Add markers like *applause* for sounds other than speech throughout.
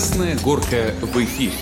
Красная горка в эфире.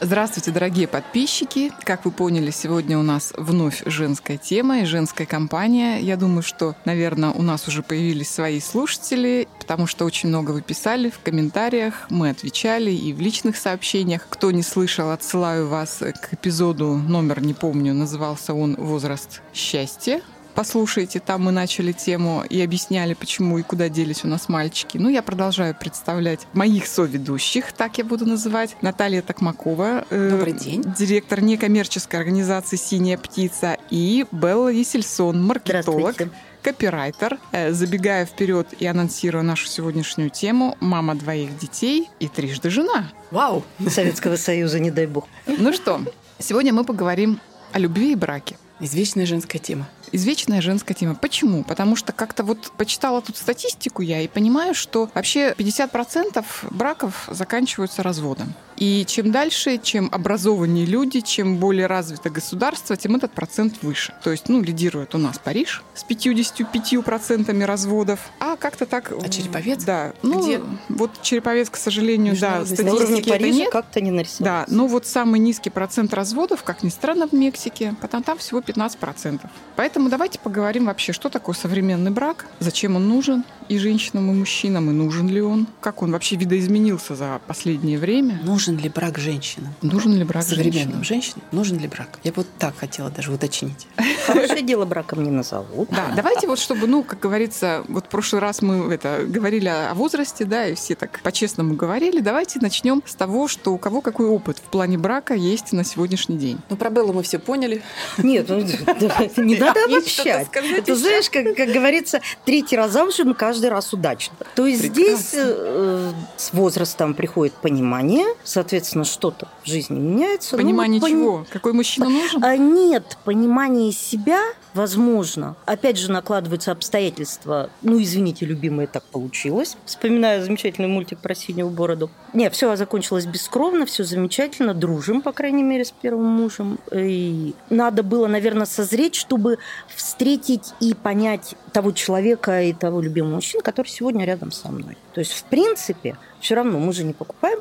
Здравствуйте, дорогие подписчики. Как вы поняли, сегодня у нас вновь женская тема и женская компания. Я думаю, что, наверное, у нас уже появились свои слушатели, потому что очень много вы писали в комментариях, мы отвечали и в личных сообщениях. Кто не слышал, отсылаю вас к эпизоду, номер не помню, назывался он «Возраст счастья». Послушайте, там мы начали тему и объясняли, почему и куда делись у нас мальчики. Ну, я продолжаю представлять моих соведущих, так я буду называть. Наталья Токмакова. Э, Добрый день. Директор некоммерческой организации «Синяя птица». И Белла Есельсон, маркетолог копирайтер. Э, забегая вперед и анонсируя нашу сегодняшнюю тему, мама двоих детей и трижды жена. Вау! Советского Союза, не дай бог. Ну что, сегодня мы поговорим о любви и браке. Извечная женская тема извечная женская тема. Почему? Потому что как-то вот почитала тут статистику я и понимаю, что вообще 50% браков заканчиваются разводом. И чем дальше, чем образованнее люди, чем более развито государство, тем этот процент выше. То есть, ну, лидирует у нас Париж с 55% разводов. А как-то так... А Череповец? Да. Ну, Где? Вот Череповец, к сожалению, да, статистики Парижа нет. как-то не нарисовалось. Да, ну вот самый низкий процент разводов, как ни странно, в Мексике, потом там всего 15%. Поэтому давайте поговорим вообще, что такое современный брак, зачем он нужен, и женщинам, и мужчинам, и нужен ли он, как он вообще видоизменился за последнее время. Нужен ли брак женщинам? Нужен ли брак Современным женщинам? женщинам нужен ли брак? Я бы вот так хотела даже уточнить. *laughs* Хорошее дело браком не назовут. Да, давайте вот, чтобы, ну, как говорится, вот в прошлый раз мы это говорили о возрасте, да, и все так по-честному говорили. Давайте начнем с того, что у кого какой опыт в плане брака есть на сегодняшний день. Ну, про Беллу мы все поняли. Нет, ну, *laughs* не надо обобщать. Ты знаешь, как говорится, третий раз замужем каждый каждый раз удачно. То есть Прекрасно. здесь э, с возрастом приходит понимание, соответственно, что-то в жизни меняется. Понимание ну, чего? Какой мужчина нужен? А, нет, понимание себя возможно. Опять же, накладываются обстоятельства. Ну, извините, любимая, так получилось. Вспоминаю замечательный мультик про синюю бороду. Не, все закончилось бескровно, все замечательно, дружим, по крайней мере, с первым мужем. И надо было, наверное, созреть, чтобы встретить и понять того человека и того любимого мужчину, который сегодня рядом со мной. То есть, в принципе, все равно мы же не покупаем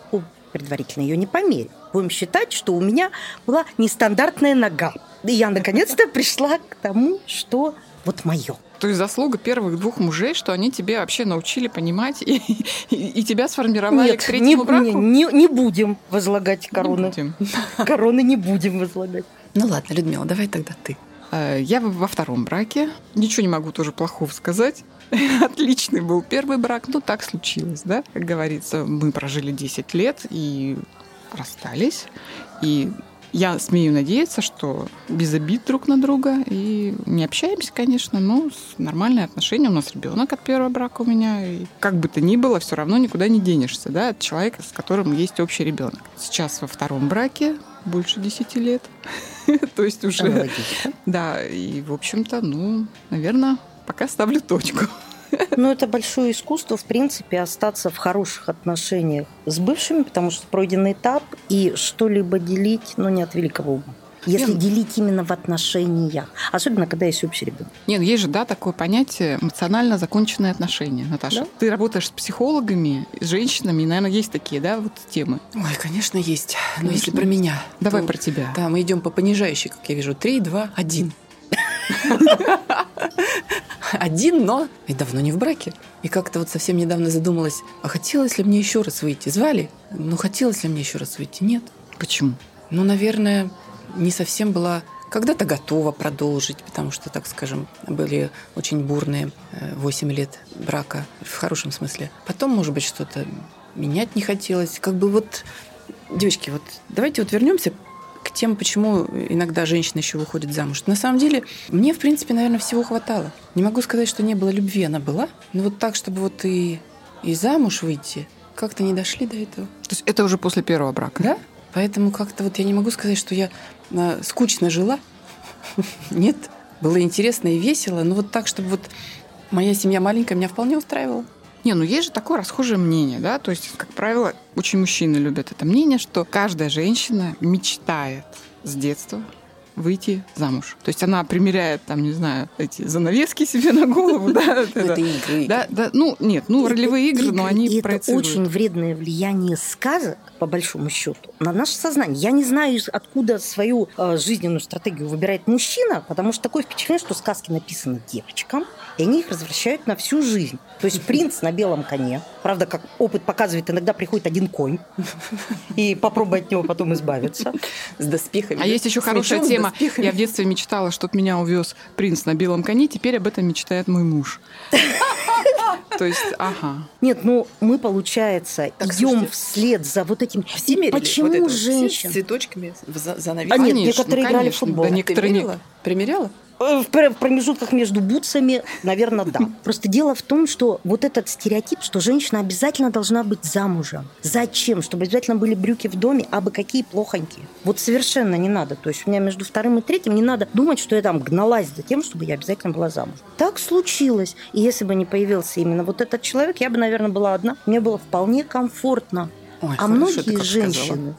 предварительно ее не померим. Будем считать, что у меня была нестандартная нога. И я наконец-то пришла к тому, что вот мое. То есть заслуга первых двух мужей, что они тебе вообще научили понимать и, и, и тебя сформировали Нет, к третьему не, браку? Не, не, не будем возлагать короны. Не будем. *laughs* Короны не будем возлагать. Ну ладно, Людмила, давай тогда ты. Э, я во втором браке. Ничего не могу тоже плохого сказать. *laughs* Отличный был первый брак, ну так случилось, да. Как говорится, мы прожили 10 лет и расстались. И я смею надеяться, что без обид друг на друга и не общаемся, конечно, но с нормальные отношения. У нас ребенок от первого брака у меня. И как бы то ни было, все равно никуда не денешься, да, от человека, с которым есть общий ребенок. Сейчас во втором браке больше 10 лет. *laughs* То есть уже... Да, и, в общем-то, ну, наверное, пока ставлю точку. Ну, это большое искусство, в принципе, остаться в хороших отношениях с бывшими, потому что пройденный этап, и что-либо делить, ну, не от великого ума. Если Нет. делить именно в отношениях. Особенно, когда есть общий ребенок. Нет, есть же, да, такое понятие эмоционально законченные отношения, Наташа. Да? Ты работаешь с психологами, с женщинами, и, наверное, есть такие, да, вот темы. Ой, конечно, есть. Но конечно. если про меня. Давай то, про тебя. Да, мы идем по понижающей, как я вижу. Три, два, один. *laughs* *laughs* Один, но и давно не в браке. И как-то вот совсем недавно задумалась, а хотелось ли мне еще раз выйти? Звали? Ну, хотелось ли мне еще раз выйти? Нет. Почему? Ну, наверное, не совсем была когда-то готова продолжить, потому что, так скажем, были очень бурные 8 э, лет брака, в хорошем смысле. Потом, может быть, что-то менять не хотелось. Как бы вот, девочки, вот давайте вот вернемся к тем, почему иногда женщина еще выходит замуж. На самом деле, мне, в принципе, наверное, всего хватало. Не могу сказать, что не было любви, она была. Но вот так, чтобы вот и, и замуж выйти, как-то не дошли до этого. То есть это уже после первого брака? Да. Поэтому как-то вот я не могу сказать, что я а, скучно жила. *laughs* Нет. Было интересно и весело, но вот так, чтобы вот моя семья маленькая меня вполне устраивала. Не, ну есть же такое расхожее мнение, да, то есть, как правило, очень мужчины любят это мнение, что каждая женщина мечтает с детства выйти замуж. То есть она примеряет, там, не знаю, эти занавески себе на голову, да, *laughs* Это игры. да, да, ну нет, ну ролевые игры, но они это очень вредное влияние сказок, по большому счету, на наше сознание. Я не знаю, откуда свою э, жизненную стратегию выбирает мужчина, потому что такое впечатление, что сказки написаны девочкам, и они их возвращают на всю жизнь. То есть принц на белом коне. Правда, как опыт показывает, иногда приходит один конь, *laughs* и попробуй от него потом избавиться. С доспехами. А есть еще хорошая мечом, доспехами. Я в детстве мечтала, чтобы меня увез принц на белом коне, теперь об этом мечтает мой муж. *laughs* То есть, ага. Нет, ну мы, получается, Так, идем слушайте, вслед за вот этим. Все И мерили почему вот это все женщин? с цветочками, в за- А нет, Конечно, некоторые играли в конечно, футбол. да некоторые не-? Примеряла? Э, В пр- в промежутках между бутсами, наверное, да. *laughs* Просто дело в том, что вот этот стереотип, что женщина обязательно должна быть замужем. Зачем? Чтобы обязательно были брюки в доме, а бы какие плохонькие. Вот совершенно не надо. То есть у меня между вторым и третьим не надо думать, что я там гналась за тем, чтобы я обязательно была замужем. Так случилось. И если бы не появился именно вот этот человек, я бы, наверное, была одна. Мне было вполне комфортно. Ой, а ты многие как сказала. женщины,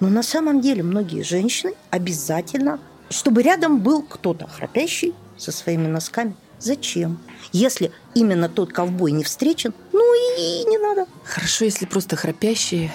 ну на самом деле многие женщины обязательно, чтобы рядом был кто-то храпящий со своими носками. Зачем? Если именно тот ковбой не встречен, ну и не надо. Хорошо, если просто храпящие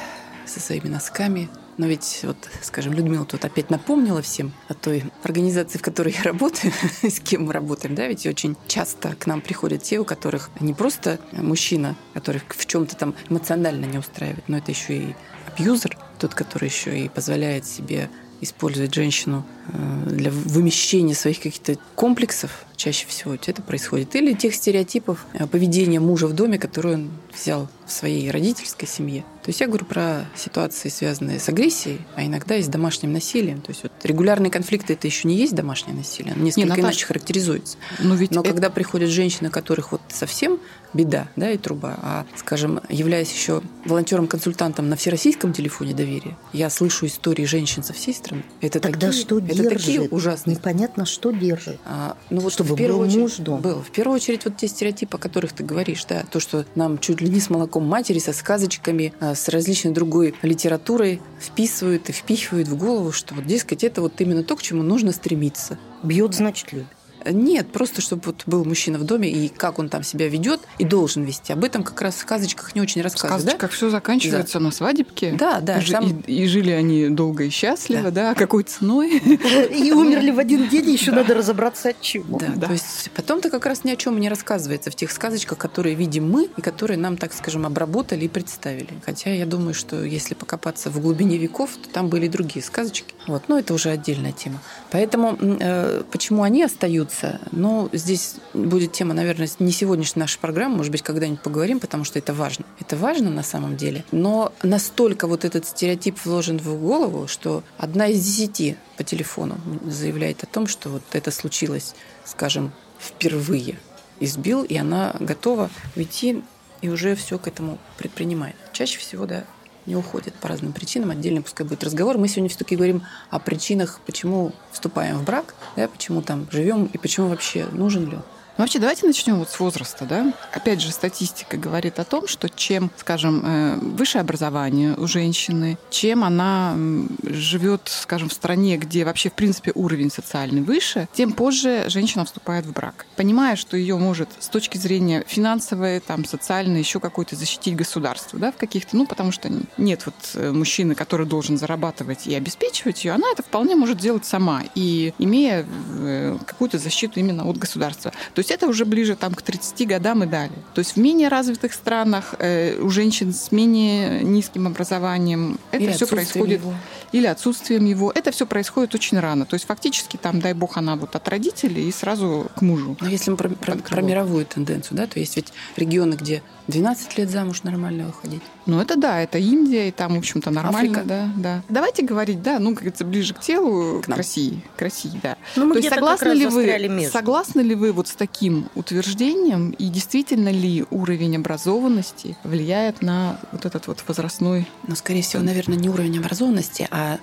со своими носками. Но ведь, вот, скажем, Людмила тут опять напомнила всем о той организации, в которой я работаю, *laughs* с кем мы работаем, да, ведь очень часто к нам приходят те, у которых не просто мужчина, которых в чем-то там эмоционально не устраивает, но это еще и абьюзер, тот, который еще и позволяет себе использовать женщину э, для вымещения своих каких-то комплексов, чаще всего это происходит, или тех стереотипов э, поведения мужа в доме, которые он взял в своей родительской семье. То есть я говорю про ситуации, связанные с агрессией, а иногда и с домашним насилием. То есть вот регулярные конфликты это еще не есть домашнее насилие, оно несколько Наташ, иначе характеризуется. Но ведь Но это- когда приходят женщины, которых вот совсем беда, да, и труба, а, скажем, являясь еще волонтером-консультантом на всероссийском телефоне доверия, я слышу истории женщин со всей страны. Это Тогда такие, что это держит? такие ужасные. Непонятно, что держит. А, ну вот Чтобы в первую был очередь, муж дома. Был. В первую очередь вот те стереотипы, о которых ты говоришь, да, то, что нам чуть ли не с молоком матери, со сказочками, а, с различной другой литературой вписывают и впихивают в голову, что вот, дескать, это вот именно то, к чему нужно стремиться. Бьет, значит, любит. Нет, просто чтобы вот был мужчина в доме и как он там себя ведет и должен вести. Об этом как раз в сказочках не очень В рассказывают. сказочках все заканчивается на свадебке. Да, да, И сам- И, и жили они долго и счастливо, Да. да, а какой ценой? *laughs* И умерли в один день, еще надо разобраться от чего. Да, Да. то есть потом-то как раз ни о чем не рассказывается в тех сказочках, которые видим мы и которые нам, так скажем, обработали и представили. Хотя я думаю, что если покопаться в глубине веков, то там были и другие сказочки. Вот, но это уже отдельная тема. Поэтому э, почему они остаются? Ну, здесь будет тема, наверное, не сегодняшней нашей программы, может быть, когда-нибудь поговорим, потому что это важно. Это важно на самом деле. Но настолько вот этот стереотип вложен в голову, что одна из десяти по телефону заявляет о том, что вот это случилось, скажем, впервые. Избил, и она готова уйти и уже все к этому предпринимает. Чаще всего, да, не уходит по разным причинам. Отдельно пускай будет разговор. Мы сегодня все-таки говорим о причинах, почему вступаем в брак, да, почему там живем и почему вообще нужен ли он. Ну, Вообще, давайте начнем вот с возраста, да. Опять же, статистика говорит о том, что чем, скажем, э, высшее образование у женщины, чем она живет, скажем, в стране, где вообще, в принципе, уровень социальный выше, тем позже женщина вступает в брак. Понимая, что ее может с точки зрения финансовой, там, социальной, еще какой-то защитить государство, да, в каких-то, ну, потому что нет вот э, мужчины, который должен зарабатывать и обеспечивать ее, она это вполне может делать сама, и имея э, какую-то защиту именно от государства. То есть это уже ближе там, к 30 годам и далее. То есть в менее развитых странах э, у женщин с менее низким образованием это Или все происходит его. или отсутствием его. Это все происходит очень рано. То есть фактически там, дай бог, она вот от родителей и сразу к мужу. Но если мы про, про- про мировую тенденцию, да, то есть ведь регионы, где 12 лет замуж нормально выходить. Ну, это да, это Индия, и там, в общем-то, нормально, Африка. да, да. Давайте говорить, да, ну, как говорится, ближе к телу, К к. России, к России, да. Ну, мы То есть согласны ли вы, между. согласны ли вы вот с таким утверждением и действительно ли уровень образованности влияет на вот этот вот возрастной? Но, скорее всего, наверное, не уровень образованности, а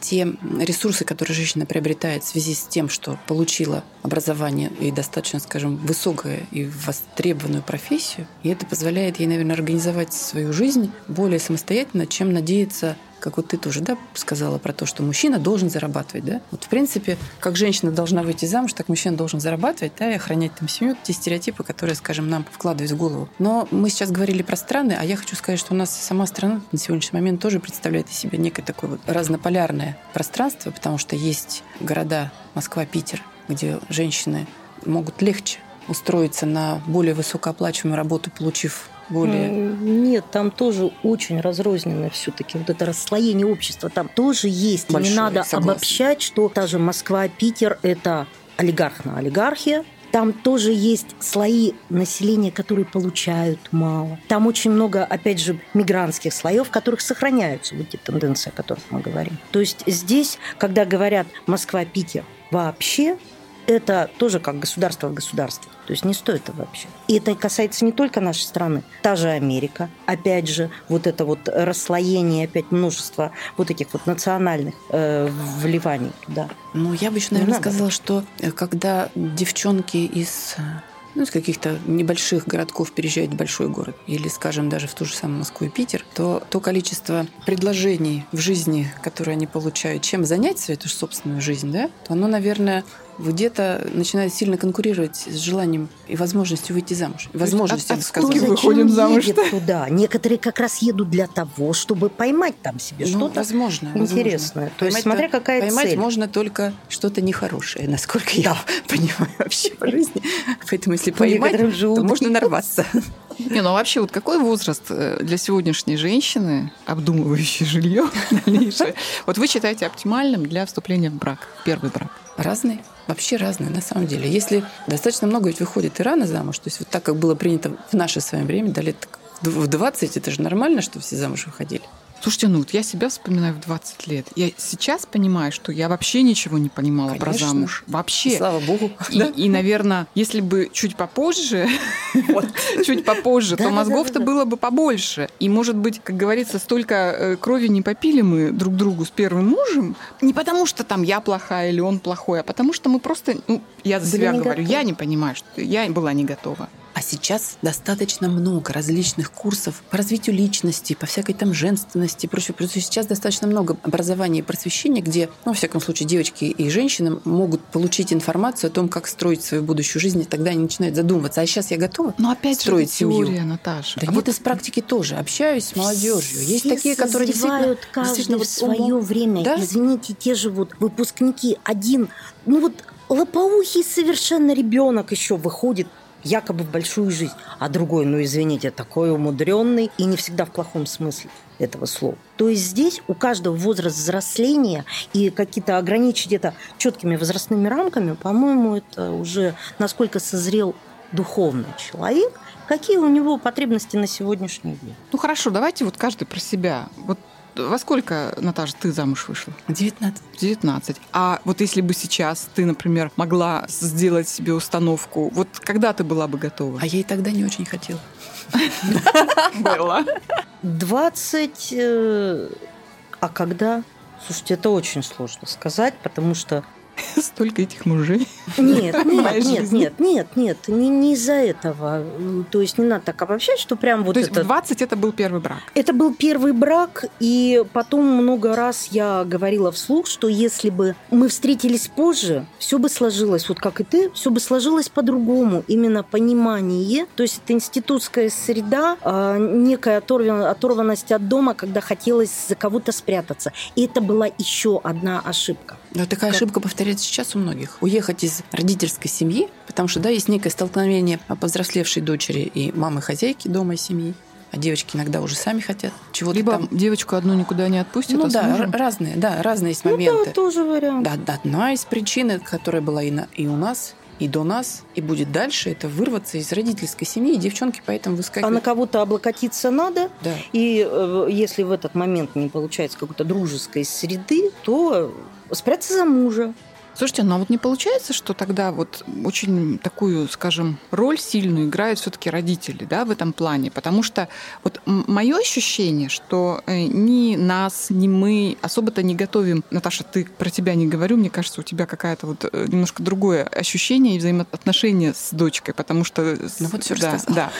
те ресурсы, которые женщина приобретает в связи с тем, что получила образование и достаточно, скажем, высокую и востребованную профессию. И это позволяет ей, наверное, организовать свою жизнь более самостоятельно, чем надеяться как вот ты тоже, да, сказала про то, что мужчина должен зарабатывать, да? Вот, в принципе, как женщина должна выйти замуж, так мужчина должен зарабатывать, да, и охранять там семью, те стереотипы, которые, скажем, нам вкладывают в голову. Но мы сейчас говорили про страны, а я хочу сказать, что у нас сама страна на сегодняшний момент тоже представляет из себя некое такое вот разнополярное пространство, потому что есть города Москва, Питер, где женщины могут легче устроиться на более высокооплачиваемую работу, получив более... Нет, там тоже очень разрозненно все-таки. Вот это расслоение общества там тоже есть. Большое, Не надо согласна. обобщать, что та же Москва, Питер – это олигархная олигархия. Там тоже есть слои населения, которые получают мало. Там очень много, опять же, мигрантских слоев, в которых сохраняются вот те тенденции, о которых мы говорим. То есть здесь, когда говорят Москва, Питер, вообще это тоже как государство в государстве. То есть не стоит это вообще. И это касается не только нашей страны. Та же Америка. Опять же, вот это вот расслоение, опять множество вот этих вот национальных э, вливаний туда. Ну, я бы еще, наверное, сказала, что э, когда девчонки из э, ну, из каких-то небольших городков переезжают в большой город, или, скажем, даже в ту же самую Москву и Питер, то то количество предложений в жизни, которые они получают, чем занять свою собственную жизнь, да, то оно, наверное, где-то начинает сильно конкурировать с желанием и возможностью выйти замуж. Возможностью, я бы сказала. выходим замуж, едет туда? Некоторые как раз едут для того, чтобы поймать там себе Ну, что-то. возможно, интересное. возможно. То есть Поймать-то- смотря какая поймать цель. можно только что-то нехорошее, насколько я *laughs* понимаю вообще по жизни. Поэтому если По поймать, то можно нарваться. Не, ну а вообще, вот какой возраст э, для сегодняшней женщины, обдумывающей жилье *laughs* дальнейшее, вот вы считаете оптимальным для вступления в брак, первый брак? Разные. Вообще разные, на самом деле. Если достаточно много ведь выходит и рано замуж, то есть вот так, как было принято в наше с вами время, до лет в 20, это же нормально, что все замуж выходили. Слушайте, ну вот я себя вспоминаю в 20 лет. Я сейчас понимаю, что я вообще ничего не понимала про Конечно. замуж. Вообще. Слава богу. И, и, наверное, если бы чуть попозже, *laughs* чуть попозже, то мозгов-то было бы побольше. И, может быть, как говорится, столько э, крови не попили мы друг другу с первым мужем, не потому что там я плохая или он плохой, а потому что мы просто, ну, я за себя говорю, готовы. я не понимаю, что я была не готова. А сейчас достаточно много различных курсов по развитию личности, по всякой там женственности и прочее. прочее. Сейчас достаточно много образования и просвещения, где, ну, во всяком случае, девочки и женщины могут получить информацию о том, как строить свою будущую жизнь, и тогда они начинают задумываться. А сейчас я готова? Но опять Строить же, это теория, семью. Наташа. Да А нет, вот из практики тоже. Общаюсь с молодежью. Есть такие, которые действительно... каждый действительно в свое умом. время. Да? Извините, те же вот выпускники. Один, ну вот лопоухий совершенно ребенок еще выходит якобы в большую жизнь, а другой, ну извините, такой умудренный и не всегда в плохом смысле этого слова. То есть здесь у каждого возраст взросления и какие-то ограничить это четкими возрастными рамками, по-моему, это уже насколько созрел духовный человек, какие у него потребности на сегодняшний день. Ну хорошо, давайте вот каждый про себя. Вот во сколько, Наташа, ты замуж вышла? 19. 19. А вот если бы сейчас ты, например, могла сделать себе установку, вот когда ты была бы готова? А я и тогда не очень хотела. Была. 20... э, А когда? Слушайте, это очень сложно сказать, потому что... *laughs* Столько этих мужей. *laughs* Нет, нет, нет, нет, нет, нет, не, не из-за этого. То есть не надо так обобщать, что прям вот То есть это... в 20 это был первый брак. Это был первый брак, и потом много раз я говорила вслух, что если бы мы встретились позже, все бы сложилось, вот как и ты, все бы сложилось по-другому. Именно понимание, то есть это институтская среда, а, некая оторван- оторванность от дома, когда хотелось за кого-то спрятаться. И это была еще одна ошибка. Но такая Как? ошибка повторяется сейчас у многих. Уехать из родительской семьи, потому что, да, есть некое столкновение повзрослевшей дочери и мамы-хозяйки дома и семьи. А девочки иногда уже сами хотят чего-то Либо там. девочку одну никуда не отпустят, Ну а да, р- разные, да, разные есть Ну моменты. да, тоже вариант. Да, да, одна из причин, которая была и, на- и у нас, и до нас, и будет дальше, это вырваться из родительской семьи, и девчонки поэтому А на выскакивают. кого-то облокотиться надо, Да. И э, если в этот момент не получается какой-то дружеской среды, то спрятаться за мужа. Слушайте, ну а вот не получается, что тогда вот очень такую, скажем, роль сильную играют все-таки родители, да, в этом плане? Потому что вот мое ощущение, что э, ни нас, ни мы особо-то не готовим. Наташа, ты про тебя не говорю, мне кажется, у тебя какая-то вот э, немножко другое ощущение и взаимоотношения с дочкой, потому что... Ну вот всё да, да.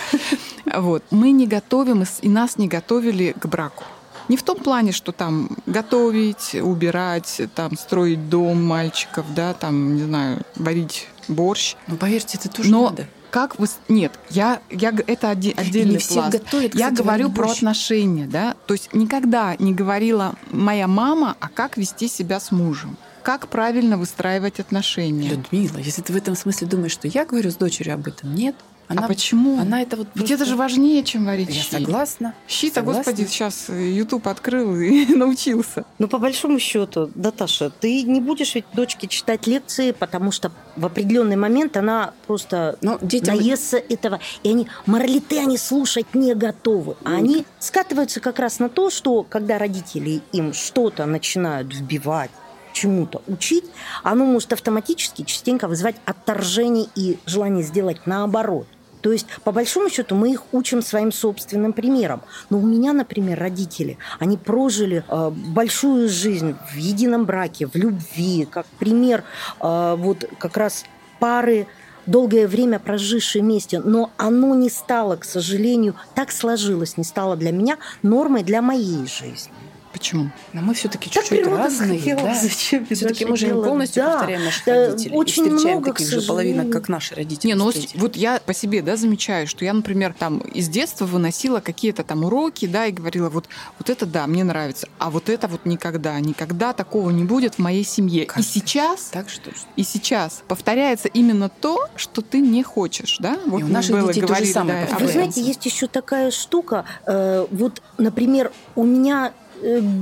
Вот. Мы не готовим, и нас не готовили к браку. Не в том плане, что там готовить, убирать, там строить дом мальчиков, да, там, не знаю, варить борщ. Ну, поверьте, это тоже Но надо. как вы... Нет, я, я, это оде- отдельный Не все пласт. готовят, я кстати, говорю варить про отношения, да. То есть никогда не говорила моя мама, а как вести себя с мужем. Как правильно выстраивать отношения. Людмила, если ты в этом смысле думаешь, что я говорю с дочерью об этом, нет. Она, а почему? она это вот Ведь просто- это же важнее, чем варить Я щи. согласна. Щи-то, господи, сейчас YouTube открыл и *laughs* научился. Ну, по большому счету, Наташа, ты не будешь ведь дочке читать лекции, потому что в определенный момент она просто Но детям... наестся этого, и они моралите они слушать не готовы. А они скатываются как раз на то, что когда родители им что-то начинают вбивать, чему-то учить, оно может автоматически частенько вызывать отторжение и желание сделать наоборот. То есть, по большому счету, мы их учим своим собственным примером. Но у меня, например, родители, они прожили э, большую жизнь в едином браке, в любви, как пример э, вот как раз пары долгое время прожившие вместе, но оно не стало, к сожалению, так сложилось, не стало для меня нормой для моей жизни. Почему? Но мы все-таки Так чуть-чуть разные. захотела, да. зачем Все-таки мы же не полностью Да. повторяем наших Да, родителей. очень и встречаем много, таких же половинок, как наши родители. Не, ну вот- я по себе, да, замечаю, что я, например, там из детства выносила какие-то там уроки, да, и говорила, вот, вот это да, мне нравится, а вот это вот никогда, никогда такого не будет в моей семье. Как и сейчас, Так что и сейчас повторяется именно то, что ты не хочешь, да? Вот у мы наших детей то же говорили, самое да, Вы знаете, есть еще такая штука. э, вот, например, у меня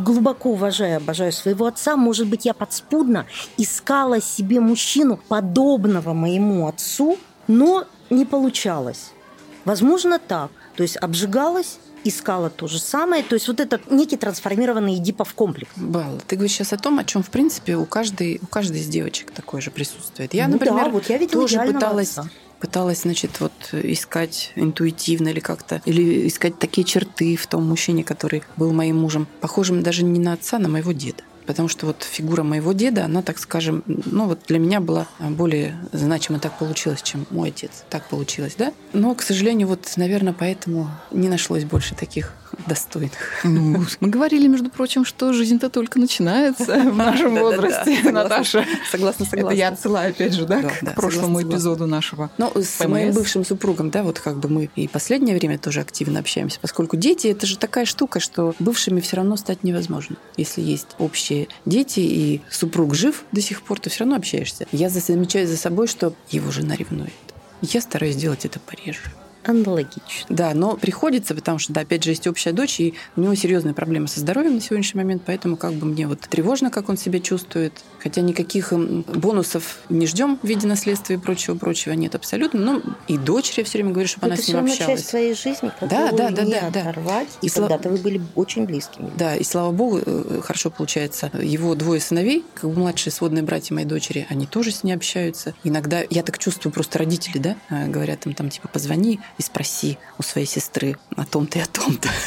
глубоко уважаю, обожаю своего отца. Может быть, я подспудно искала себе мужчину, подобного моему отцу, но не получалось. Возможно, так. То есть обжигалась, искала то же самое. То есть вот этот некий трансформированный Эдипов комплекс. Балла, ты говоришь сейчас о том, о чем, в принципе, у каждой, у каждой из девочек такое же присутствует. Я, Ну например, да, вот я видела тоже пыталась, отца. Пыталась, значит, вот искать интуитивно или как-то, или искать такие черты в том мужчине, который был моим мужем, похожим даже не на отца, а на моего деда. Потому что вот фигура моего деда, она, так скажем, ну вот для меня была более значима так получилось, чем мой отец. Так получилось, да? Но, к сожалению, вот, наверное, поэтому не нашлось больше таких достойных. Ну, мы говорили, между прочим, что жизнь-то только начинается в нашем возрасте. Наташа. Согласна, согласна. Это я отсылаю, опять же, да, к прошлому эпизоду нашего. Ну, с моим бывшим супругом, да, вот как бы мы и последнее время тоже активно общаемся, поскольку дети это же такая штука, что бывшими все равно стать невозможно. Если есть общие дети и супруг жив до сих пор, то все равно общаешься. Я за- замечаю за собой, что его жена ревнует. Я стараюсь делать это пореже. Аналогично. Да, но приходится, потому что, да, опять же, есть общая дочь, и у него серьезные проблемы со здоровьем на сегодняшний момент, поэтому как бы мне вот тревожно, как он себя чувствует. Хотя никаких бонусов не ждем в виде наследства и прочего-прочего нет абсолютно. Но и дочери я все время говорю, чтобы она это с все ним общалась. часть своей жизни, Да, которую да, да, не да, да. оторвать. И когда-то вы были очень близкими. Да, и слава богу, э, хорошо получается. Его двое сыновей, как бы младшие сводные братья моей дочери, они тоже с ней общаются. Иногда, я так чувствую, просто родители, да, э, говорят им там, типа, позвони и спроси у своей сестры о том-то и о том-то. *laughs*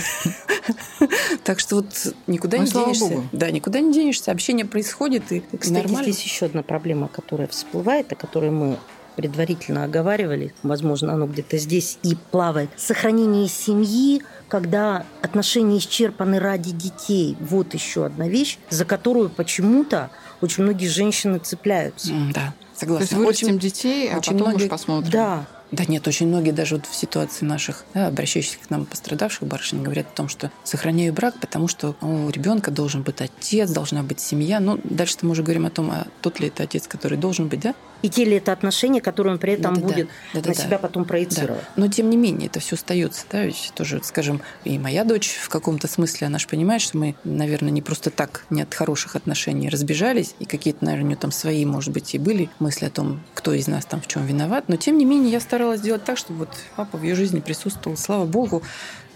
Так что вот никуда Ну, не денешься. Да, никуда не денешься, общение происходит, и нормально. здесь еще одна проблема, которая всплывает, о которой мы предварительно оговаривали, возможно, оно где-то здесь и плавает. Сохранение семьи, когда отношения исчерпаны ради детей. Вот еще одна вещь, за которую почему-то очень многие женщины цепляются. Да, То согласна. есть вырастим Очень- детей, а очень потом многие- уж посмотрим. Да, Да нет, очень многие даже вот в ситуации наших, да, обращающихся к нам пострадавших барышень, говорят о том, что сохраняю брак, потому что у ребенка должен быть отец, должна быть семья. Ну, дальше мы уже говорим о том, а тот ли это отец, который должен быть, да? И те ли это отношения, которые он при этом Да-да-да. будет Да-да-да. на себя потом проецировать. Да. Но тем не менее, это все остается, да, ведь тоже, скажем, и моя дочь в каком-то смысле, она же понимает, что мы, наверное, не просто так, не от хороших отношений разбежались, и какие-то, наверное, у нее там свои, может быть, и были мысли о том, кто из нас там в чем виноват, но тем не менее я старалась сделать так, чтобы вот папа в ее жизни присутствовал, слава богу,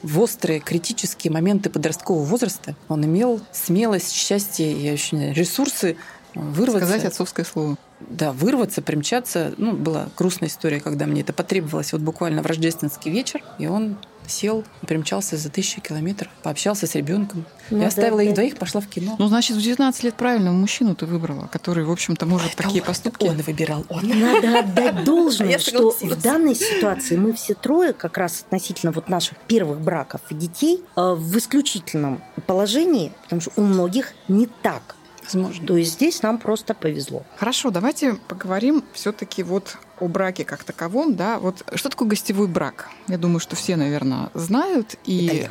в острые критические моменты подросткового возраста он имел смелость, счастье и, я еще не знаю, ресурсы вырваться. Сказать отцовское слово. Да, вырваться, примчаться. Ну, была грустная история, когда мне это потребовалось вот буквально в рождественский вечер, и он сел, примчался за тысячу километров, пообщался с ребенком. Ну, я оставила да, их да. двоих, пошла в кино. Ну, значит, в 19 лет правильного мужчину ты выбрала, который, в общем-то, может Это такие он- поступки. Он выбирал, он. Надо отдать *laughs* должное, что в данной ситуации мы все трое, как раз относительно вот наших первых браков и детей, э, в исключительном положении, потому что у многих не так. Возможно. То есть здесь нам просто повезло. Хорошо, давайте поговорим все-таки вот о браке как таковом, да, вот что такое гостевой брак? Я думаю, что все, наверное, знают. И.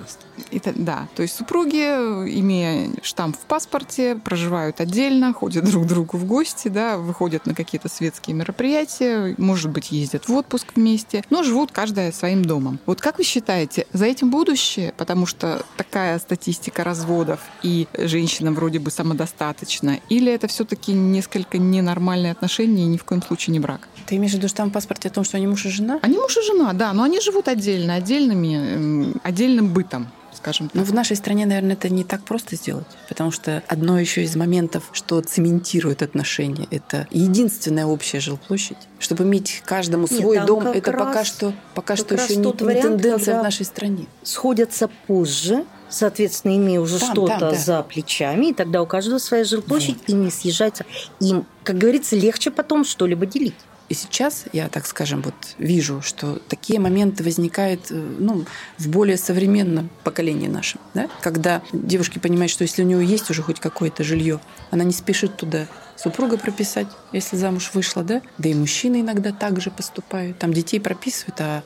Это, да, то есть супруги, имея штамп в паспорте, проживают отдельно, ходят друг к другу в гости, да, выходят на какие-то светские мероприятия, может быть, ездят в отпуск вместе, но живут каждая своим домом. Вот как вы считаете, за этим будущее? Потому что такая статистика разводов, и женщина вроде бы самодостаточна, или это все-таки несколько ненормальные отношения и ни в коем случае не брак? Ты имеешь в виду, что там в паспорте о том, что они муж и жена? Они муж и жена, да, но они живут отдельно, отдельными, отдельным бытом, скажем Ну, так. в нашей стране, наверное, это не так просто сделать, потому что одно еще из моментов, что цементирует отношения, это единственная общая жилплощадь. Чтобы иметь каждому Нет, свой там дом, как это пока раз- что, пока что еще не, тот не вариант, тенденция в нашей стране. Сходятся позже, соответственно, имея уже Там, что-то там, да. за плечами, и тогда у каждого своя жилплощадь, и не съезжается. Им, как говорится, легче потом что-либо делить. И сейчас я, так скажем, вот вижу, что такие моменты возникают э, ну, в более современном поколении нашем, да? когда девушки понимают, что если у нее есть уже хоть какое-то жилье, она не спешит туда супруга прописать, если замуж вышла, да? Да и мужчины иногда также поступают. Там детей прописывают, а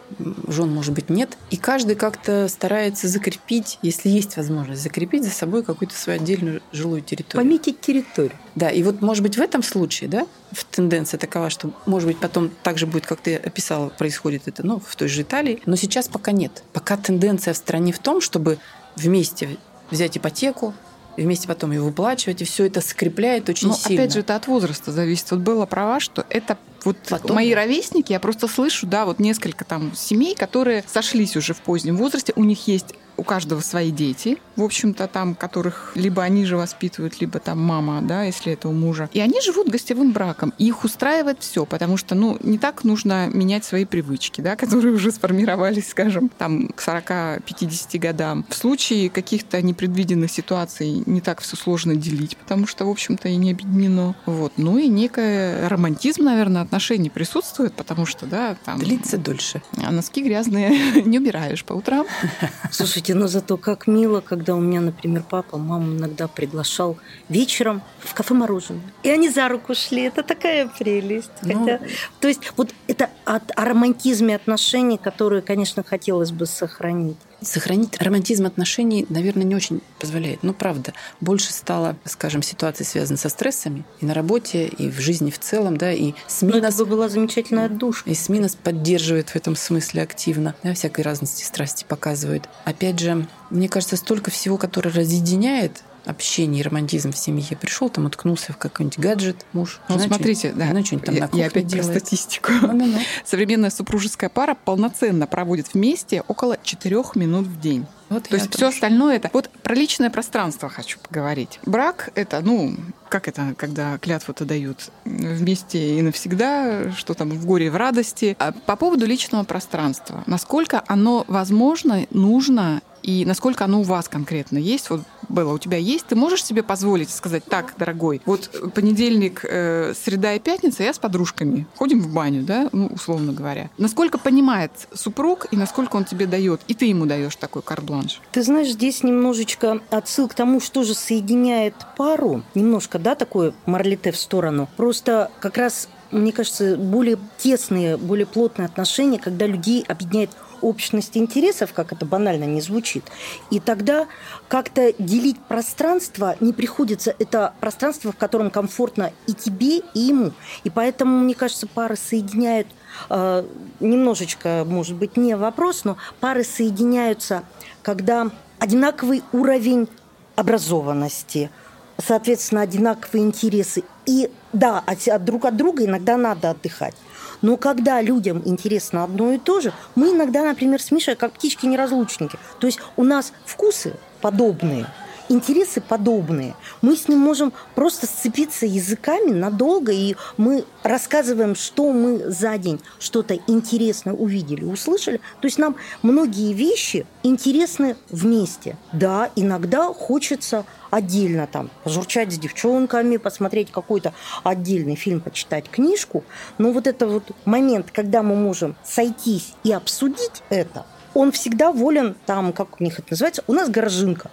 жен, может быть, нет. И каждый как-то старается закрепить, если есть возможность, закрепить за собой какую-то свою отдельную жилую территорию. Пометить территорию. Да, и вот, может быть, в этом случае, да, в тенденция такова, что, может быть, потом так же будет, как ты описала, происходит это, ну, в той же Италии, но сейчас пока нет. Пока тенденция в стране в том, чтобы вместе взять ипотеку, и вместе потом ее выплачивать, и все это скрепляет очень Но сильно. опять же, это от возраста зависит. Вот была права, что это вот Потом, мои ровесники, я просто слышу, да, вот несколько там семей, которые сошлись уже в позднем возрасте, у них есть у каждого свои дети, в общем-то, там, которых либо они же воспитывают, либо там мама, да, если это у мужа. И они живут гостевым браком. И их устраивает все, потому что, ну, не так нужно менять свои привычки, да, *laughs* которые уже сформировались, скажем, там, к 40-50 годам. В случае каких-то непредвиденных ситуаций не так все сложно делить, потому что, в общем-то, и не объединено. Вот. Ну и некий романтизм, наверное, отношений присутствует, потому что, да, там... Длится дольше. А носки грязные *laughs* не убираешь по утрам. *laughs* Слушайте, но зато как мило, когда у меня, например, папа маму иногда приглашал вечером в кафе мороженое. И они за руку шли. Это такая прелесть. Ну, Хотя- то есть вот это от, о романтизме отношений, которые, конечно, хотелось бы сохранить. Сохранить романтизм отношений, наверное, не очень позволяет. Ну, правда, больше стало, скажем, ситуации связаны со стрессами и на работе, и в жизни в целом, да, и СМИ Но это нас бы была замечательная душка. И СМИ нас поддерживает в этом смысле активно, да, всякой разности страсти показывают. Опять же, мне кажется, столько всего, которое разъединяет общение и романтизм в семье. Пришел там, уткнулся в какой-нибудь гаджет, муж. Ну, жена смотрите, да. Она что-нибудь там я, на кухне я опять про делает. статистику. Ну-ну-ну. *laughs* Современная супружеская пара полноценно проводит вместе около 4 минут в день. Вот То есть все же. остальное это. Вот про личное пространство хочу поговорить. Брак это, ну, как это, когда клятву-то дают вместе и навсегда, что там в горе и в радости. А по поводу личного пространства. Насколько оно возможно, нужно и насколько оно у вас конкретно есть? Вот, Белла, у тебя есть? Ты можешь себе позволить сказать, так, дорогой, вот понедельник, э, среда и пятница я с подружками ходим в баню, да, ну, условно говоря. Насколько понимает супруг и насколько он тебе дает, и ты ему даешь такой карт-бланш? Ты знаешь, здесь немножечко отсыл к тому, что же соединяет пару. Немножко, да, такое марлите в сторону. Просто как раз, мне кажется, более тесные, более плотные отношения, когда людей объединяет общность интересов, как это банально не звучит. И тогда как-то делить пространство не приходится. Это пространство, в котором комфортно и тебе, и ему. И поэтому, мне кажется, пары соединяют э, немножечко, может быть, не вопрос, но пары соединяются, когда одинаковый уровень образованности, соответственно, одинаковые интересы. И да, от, от друг от друга иногда надо отдыхать. Но когда людям интересно одно и то же, мы иногда, например, с Мишей как птички-неразлучники. То есть у нас вкусы подобные, интересы подобные. Мы с ним можем просто сцепиться языками надолго, и мы рассказываем, что мы за день что-то интересное увидели, услышали. То есть нам многие вещи интересны вместе. Да, иногда хочется отдельно там пожурчать с девчонками, посмотреть какой-то отдельный фильм, почитать книжку. Но вот это вот момент, когда мы можем сойтись и обсудить это, он всегда волен там, как у них это называется, у нас горожинка.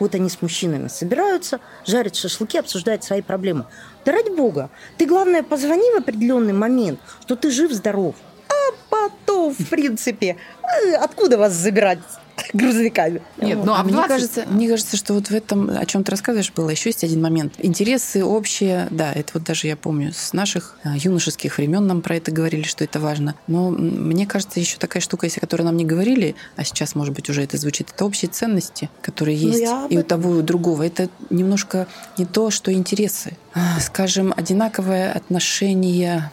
Вот они с мужчинами собираются, жарят шашлыки, обсуждают свои проблемы. Да ради бога, ты, главное, позвони в определенный момент, что ты жив-здоров. А потом, в принципе, э, откуда вас забирать *laughs* грузовиками. Нет, ну а, а мне кажется, мне кажется, что вот в этом, о чем ты рассказываешь, было еще есть один момент. Интересы общие, да, это вот даже я помню с наших э, юношеских времен нам про это говорили, что это важно. Но мне кажется, еще такая штука, если которую нам не говорили, а сейчас, может быть, уже это звучит, это общие ценности, которые ну, есть ну, и у того, и у другого. Это немножко не то, что интересы. Скажем, одинаковое отношение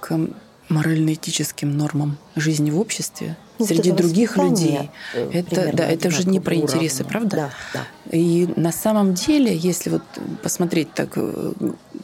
к морально-этическим нормам жизни в обществе ну, среди вот других людей. Э, это, да, это же не про интересы, правда? Да, да. И на самом деле, если вот посмотреть так э,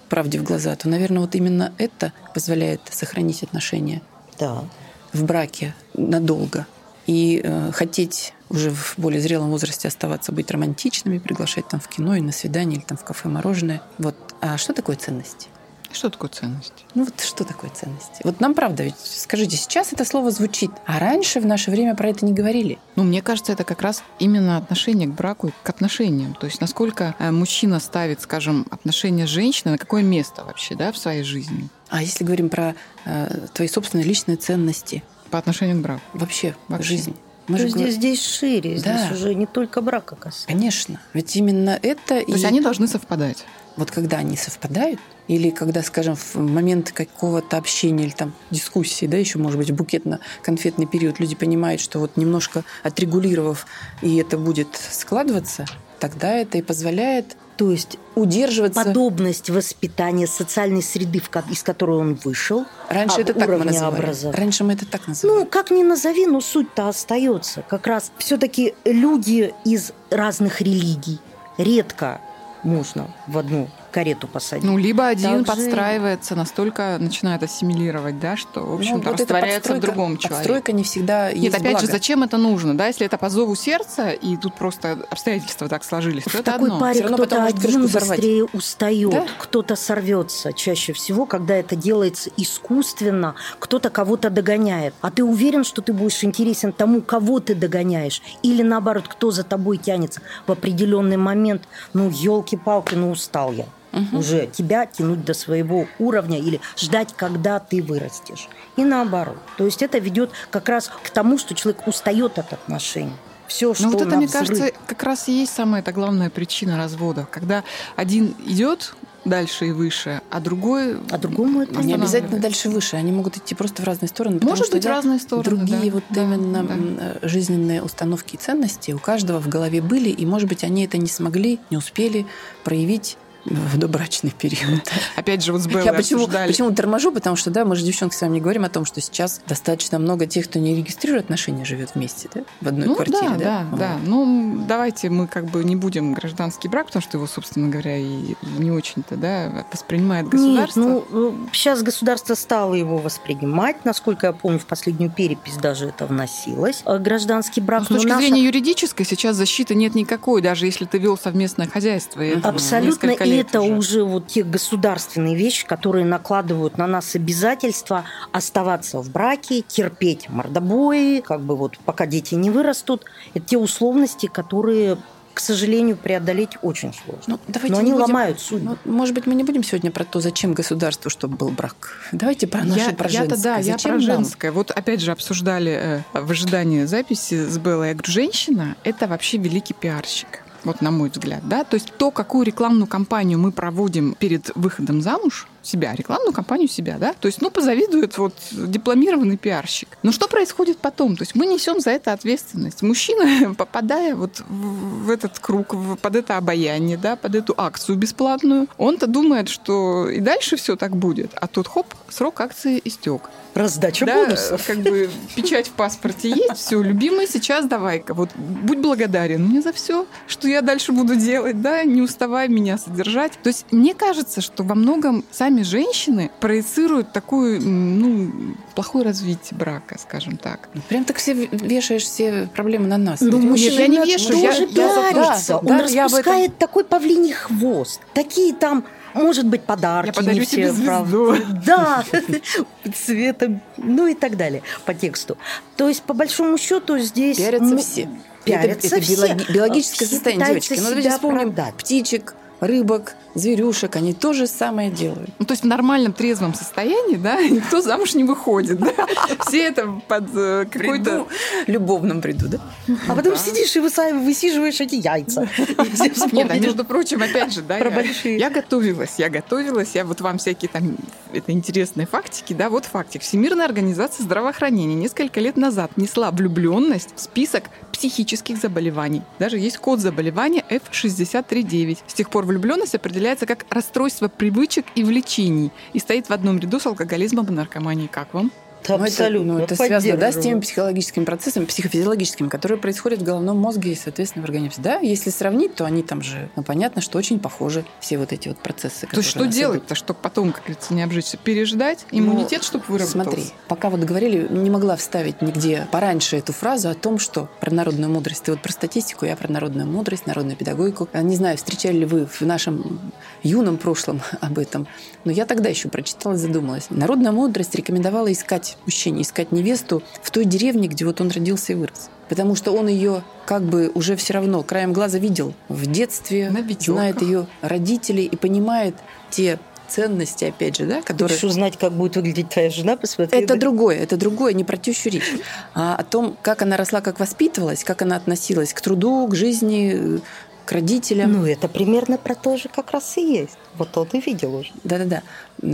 правде в глаза, то, наверное, вот именно это позволяет сохранить отношения да. в браке надолго. И э, хотеть уже в более зрелом возрасте оставаться, быть романтичными, приглашать там в кино и на свидание или там в кафе мороженое. Вот. А что такое ценности? Что такое ценность? Ну вот что такое ценности? Вот нам правда, ведь скажите, сейчас это слово звучит, а раньше в наше время про это не говорили. Ну, мне кажется, это как раз именно отношение к браку, к отношениям. То есть насколько э, мужчина ставит, скажем, отношения с женщиной, на какое место вообще, да, в своей жизни. А если говорим про э, твои собственные личные ценности? По отношению к браку. Вообще, вообще. жизнь. Мы То же здесь, здесь шире, да. здесь уже не только брака касается. Конечно, ведь именно это... То и... есть они должны совпадать. Вот когда они совпадают, или когда, скажем, в момент какого-то общения или там дискуссии, да, еще, может быть, букетно-конфетный период люди понимают, что вот немножко отрегулировав, и это будет складываться, тогда это и позволяет то есть удерживаться. Подобность воспитания социальной среды, из которой он вышел. Раньше это так мы называли. Раньше мы это так называли. Ну, как ни назови, но суть-то остается. Как раз все-таки люди из разных религий редко можно в одну карету посадить. Ну, либо один Также... подстраивается, настолько начинает ассимилировать, да, что, в общем-то, ну, вот растворяется в другом человеке. Подстройка не всегда Нет, опять благо. же, зачем это нужно, да, если это по зову сердца, и тут просто обстоятельства так сложились, то в это такой одно. паре кто-то один быстрее устает, да? кто-то сорвется чаще всего, когда это делается искусственно, кто-то кого-то догоняет. А ты уверен, что ты будешь интересен тому, кого ты догоняешь? Или наоборот, кто за тобой тянется в определенный момент? Ну, елки-палки, ну устал я угу. уже тебя тянуть до своего уровня или ждать, когда ты вырастешь. И наоборот. То есть это ведет как раз к тому, что человек устает от отношений. Все, что Но вот это, мне взрыв... кажется, как раз и есть самая эта главная причина развода. Когда один идет дальше и выше, а другой... А другому это не обязательно дальше и выше. Они могут идти просто в разные стороны. Может что, быть, в разные стороны, Другие да, вот да, именно да. жизненные установки и ценности у каждого в голове были, и, может быть, они это не смогли, не успели проявить в добрачный период. Опять же, вот с Беллой Я почему, обсуждали. почему торможу? Потому что, да, мы же, девчонки, с вами не говорим о том, что сейчас достаточно много тех, кто не регистрирует отношения, живет вместе, да, в одной ну, квартире, да? Да, да, да. Ну, давайте мы как бы не будем гражданский брак, потому что его, собственно говоря, и не очень-то, да, воспринимает государство. Нет, ну, сейчас государство стало его воспринимать. Насколько я помню, в последнюю перепись даже это вносилось. А гражданский брак... Но с точки зрения юридической сейчас защиты нет никакой, даже если ты вел совместное хозяйство. Абсолютно. И это уже. уже вот те государственные вещи, которые накладывают на нас обязательства оставаться в браке, терпеть мордобои, как бы вот пока дети не вырастут. Это те условности, которые к сожалению, преодолеть очень сложно. Ну, давайте Но они будем, ломают судьбу. Ну, может быть, мы не будем сегодня про то, зачем государству, чтобы был брак. Давайте про наше, я, про женское. Я-то да, зачем я про женское. Вот опять же обсуждали э, в ожидании записи с Беллой. Я говорю, женщина – это вообще великий пиарщик вот на мой взгляд, да, то есть то, какую рекламную кампанию мы проводим перед выходом замуж, себя, рекламную кампанию себя, да? То есть, ну, позавидует вот дипломированный пиарщик. Но что происходит потом? То есть мы несем за это ответственность. Мужчина, *laughs* попадая вот в этот круг, под это обаяние, да, под эту акцию бесплатную, он-то думает, что и дальше все так будет. А тут хоп, срок акции истек. Раздача да, бонусов. как бы печать в паспорте есть, все, любимый, сейчас давай-ка, вот будь благодарен мне за все, что я дальше буду делать, да, не уставай меня содержать. То есть мне кажется, что во многом сами женщины проецируют такую, ну, плохое развитие брака, скажем так. Прям так все вешаешь все проблемы на нас. Ну, мужчина я не вешаю, Тоже я, пиарится. да, Он да, я об этом- распускает такой павлиний хвост. Такие там, может быть, подарки. Я подарю не тебе все, правда. звезду. Да, *laughs* цветом, ну и так далее по тексту. То есть, по большому счету, здесь... Пиарятся м- все. Пиарятся это, это все. биологи- биологическое Все состояние, девочки. Ну, давайте вспомним птичек, рыбок, зверюшек. Они то же самое делают. Ну, то есть в нормальном трезвом состоянии, да, *laughs* никто замуж не выходит, да. *laughs* Все это под э, какой-то... Приду, любовном приду, да? А потом сидишь и высиживаешь эти яйца. *laughs* Нет, а между прочим, опять же, да, я, готовилась, я готовилась, я вот вам всякие там это интересные фактики, да, вот фактик. Всемирная организация здравоохранения несколько лет назад внесла влюбленность в список психических заболеваний. Даже есть код заболевания F639. С тех пор влюбленность определяется как расстройство привычек и влечений и стоит в одном ряду с алкоголизмом и наркоманией. Как вам? Да, Ну, это- Абсолютно. ну, это связано да, с теми психологическими процессами, психофизиологическими, которые происходят в головном мозге и, соответственно, в организме. Да, если сравнить, то они там же, ну, понятно, что очень похожи, все вот эти вот процессы. То есть что делать-то, чтобы потом, как говорится, не обжечься? Переждать иммунитет, чтобы выработался? Смотри, пока вот говорили, не могла вставить нигде пораньше эту фразу о том, что про народную мудрость. Ты вот про статистику, я про народную мудрость, народную педагогику. Не знаю, встречали ли вы в нашем юном прошлом *laughs* об этом, но я тогда еще прочитала и задумалась. Народная мудрость рекомендовала искать мужчине, искать невесту в той деревне, где вот он родился и вырос. Потому что он ее как бы уже все равно краем глаза видел в детстве, знает ее родителей и понимает те ценности, опять же, да, которые... Хочешь узнать, как будет выглядеть твоя жена, посмотри. Это на- другое, это другое, не про тещу речь, а о том, как она росла, как воспитывалась, как она относилась к труду, к жизни, к родителям. Ну, это примерно про то же как раз и есть. Вот он и видел уже. Да-да-да.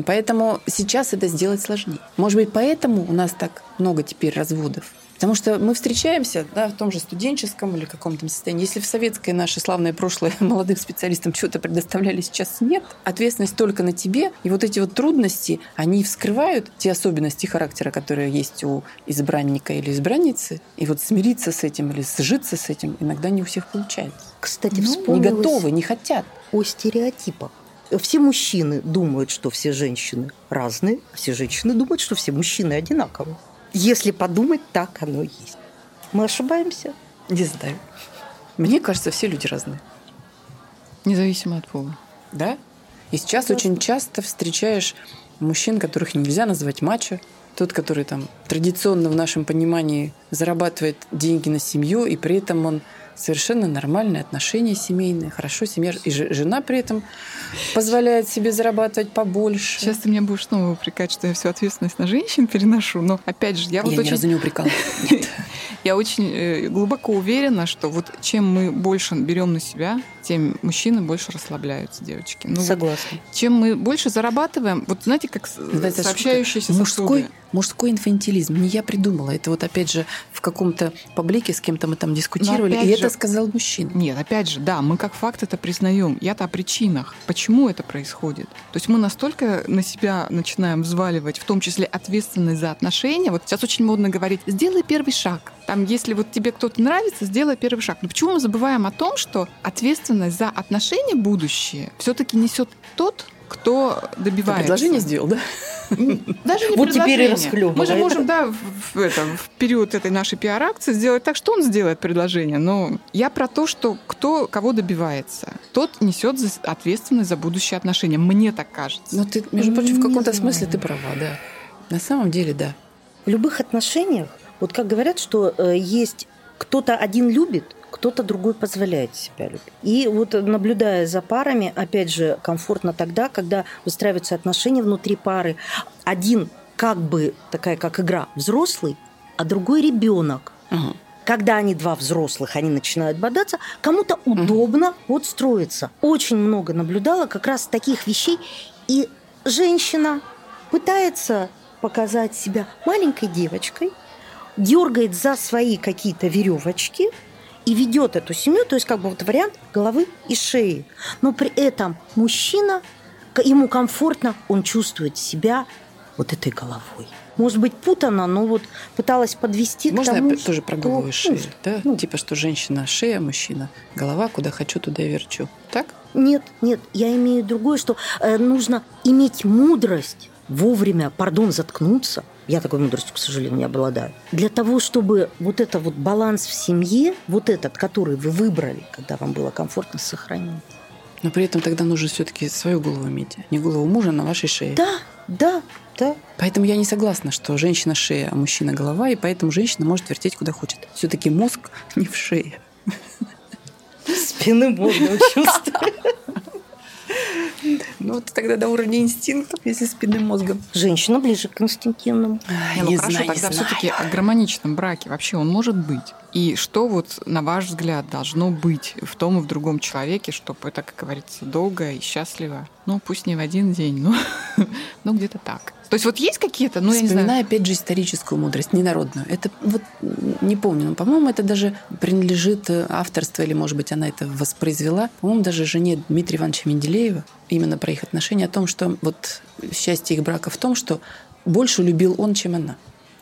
Поэтому сейчас это сделать сложнее. Может быть, поэтому у нас так много теперь разводов. Потому что мы встречаемся да, в том же студенческом или каком-то состоянии. Если в советское наше славное прошлое *laughs* молодым специалистам что-то предоставляли, сейчас нет. Ответственность только на тебе. И вот эти вот трудности, они вскрывают те особенности характера, которые есть у избранника или избранницы. И вот смириться с этим или сжиться с этим иногда не у всех получается. Кстати, Не вспомнилось готовы, не хотят. о стереотипах. Все мужчины думают, что все женщины разные, а все женщины думают, что все мужчины одинаковые. Если подумать, так оно и есть. Мы ошибаемся. Не знаю. Мне кажется, все люди разные. Независимо от пола. Да? И сейчас очень часто встречаешь мужчин, которых нельзя назвать мачо. Тот, который там традиционно в нашем понимании зарабатывает деньги на семью, и при этом он совершенно нормальные отношения семейные, хорошо семья, и же- жена при этом позволяет себе зарабатывать побольше. Сейчас ты меня будешь снова упрекать, что я всю ответственность на женщин переношу. Но опять же, я, я вот ни очень разу не упрекала. *laughs* Я очень э, глубоко уверена, что вот чем мы больше берем на себя, тем мужчины больше расслабляются, девочки. Ну, Согласна. чем мы больше зарабатываем, вот знаете, как Называется сообщающиеся мужской, сосуды. мужской инфантилизм. Не я придумала. Это вот опять же в каком-то паблике с кем-то мы там дискутировали, и же- это сказал мужчина. Нет, опять же, да, мы как факт это признаем. Я-то о причинах. Почему это происходит? То есть мы настолько на себя начинаем взваливать, в том числе ответственность за отношения. Вот сейчас очень модно говорить, сделай первый шаг. Там, если вот тебе кто-то нравится, сделай первый шаг. Но почему мы забываем о том, что ответственность за отношения будущее все-таки несет тот, кто Ты добивается. предложение сделал, да? Даже не Вот теперь и расхлёбывает. Мы же можем, да, в, в этом, в период этой нашей пиар-акции сделать так, что он сделает предложение. Но я про то, что кто кого добивается, тот несет ответственность за будущие отношения. Мне так кажется. Но ты, между прочим, в каком-то знаю. смысле ты права, да. На самом деле, да. В любых отношениях, вот как говорят, что э, есть кто-то один любит, кто-то другой позволяет себя любить. И вот э, наблюдая за парами, опять же, комфортно тогда, когда выстраиваются отношения внутри пары. Один как бы такая, как игра, взрослый, а другой ребенок. Ага. Когда они два взрослых, они начинают бодаться, кому-то удобно вот строиться. Очень много наблюдала как раз таких вещей. И женщина пытается показать себя маленькой девочкой, дергает за свои какие-то веревочки и ведет эту семью, то есть как бы вот вариант головы и шеи. Но при этом мужчина, ему комфортно, он чувствует себя вот этой головой. Может быть, путано, но вот пыталась подвести Можно к тому, я тоже про голову и шею? да? ну. Типа, что женщина шея, мужчина голова, куда хочу, туда и верчу. Так? Нет, нет, я имею другое, что э, нужно иметь мудрость вовремя, пардон, заткнуться. Я такой мудростью, к сожалению, не обладаю. Для того, чтобы вот это вот баланс в семье, вот этот, который вы выбрали, когда вам было комфортно, сохранить. Но при этом тогда нужно все-таки свою голову иметь, а не голову мужа на вашей шее. Да, да, да. Поэтому я не согласна, что женщина шея, а мужчина голова, и поэтому женщина может вертеть куда хочет. Все-таки мозг *laughs* не в шее. Спины можно *laughs* чувствовать. Ну вот тогда до уровня инстинктов, если спинным мозгом. Женщина ближе к инстинктивному. Не, ну хорошо, тогда все-таки о гармоничном браке вообще он может быть. И что вот, на ваш взгляд, должно быть в том и в другом человеке, чтобы это, как говорится, долго и счастливо? Ну, пусть не в один день, но, *laughs* но где-то так. То есть вот есть какие-то, ну, я не знаю... опять же, историческую мудрость, не народную. Это вот не помню, но, по-моему, это даже принадлежит э, авторство, или, может быть, она это воспроизвела. По-моему, даже жене Дмитрия Ивановича Менделеева, именно про их отношения, о том, что вот счастье их брака в том, что больше любил он, чем она.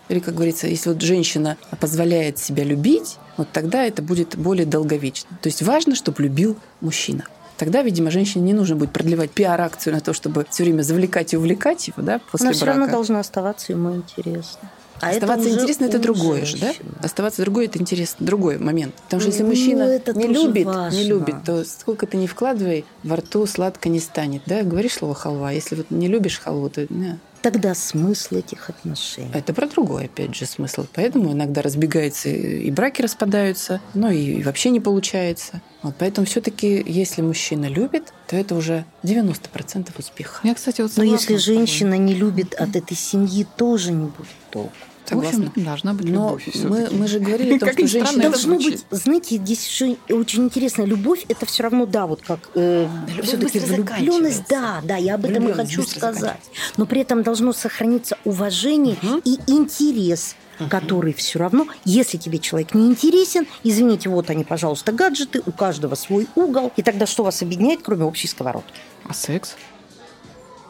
Или, как говорится, если вот женщина позволяет себя любить, вот тогда это будет более долговечно. То есть важно, чтобы любил мужчина. Тогда, видимо, женщине не нужно будет продлевать пиар-акцию на то, чтобы все время завлекать и увлекать его, да, после Она все брака. равно должна оставаться ему интересно. А Оставаться уже интересно это другое же, да? Оставаться другое это интересно, другой момент. Потому что если Ну, мужчина это не любит, важно. не любит, то сколько ты не вкладывай, во рту сладко не станет, да? Говоришь слово халва, если вот не любишь халву, то не. Тогда смысл этих отношений. это про другой, опять же, смысл. Поэтому иногда разбегаются и браки распадаются, ну и вообще не получается. Вот поэтому все-таки, если мужчина любит, то это уже 90% успеха. Я, кстати, вот Но если женщина не любит от этой семьи, тоже не будет толку. В общем, Согласна? должна быть Но любовь мы, мы же говорили о *laughs* том, что женщина... Должно быть, знаете, здесь еще очень интересно. Любовь это все равно, да, вот как э, любовь все-таки влюбленность, да, да, я об этом и хочу сказать. Но при этом должно сохраниться уважение и интерес который все равно, если тебе человек не интересен, извините, вот они, пожалуйста, гаджеты, у каждого свой угол, и тогда что вас объединяет, кроме общей сковородки? А секс?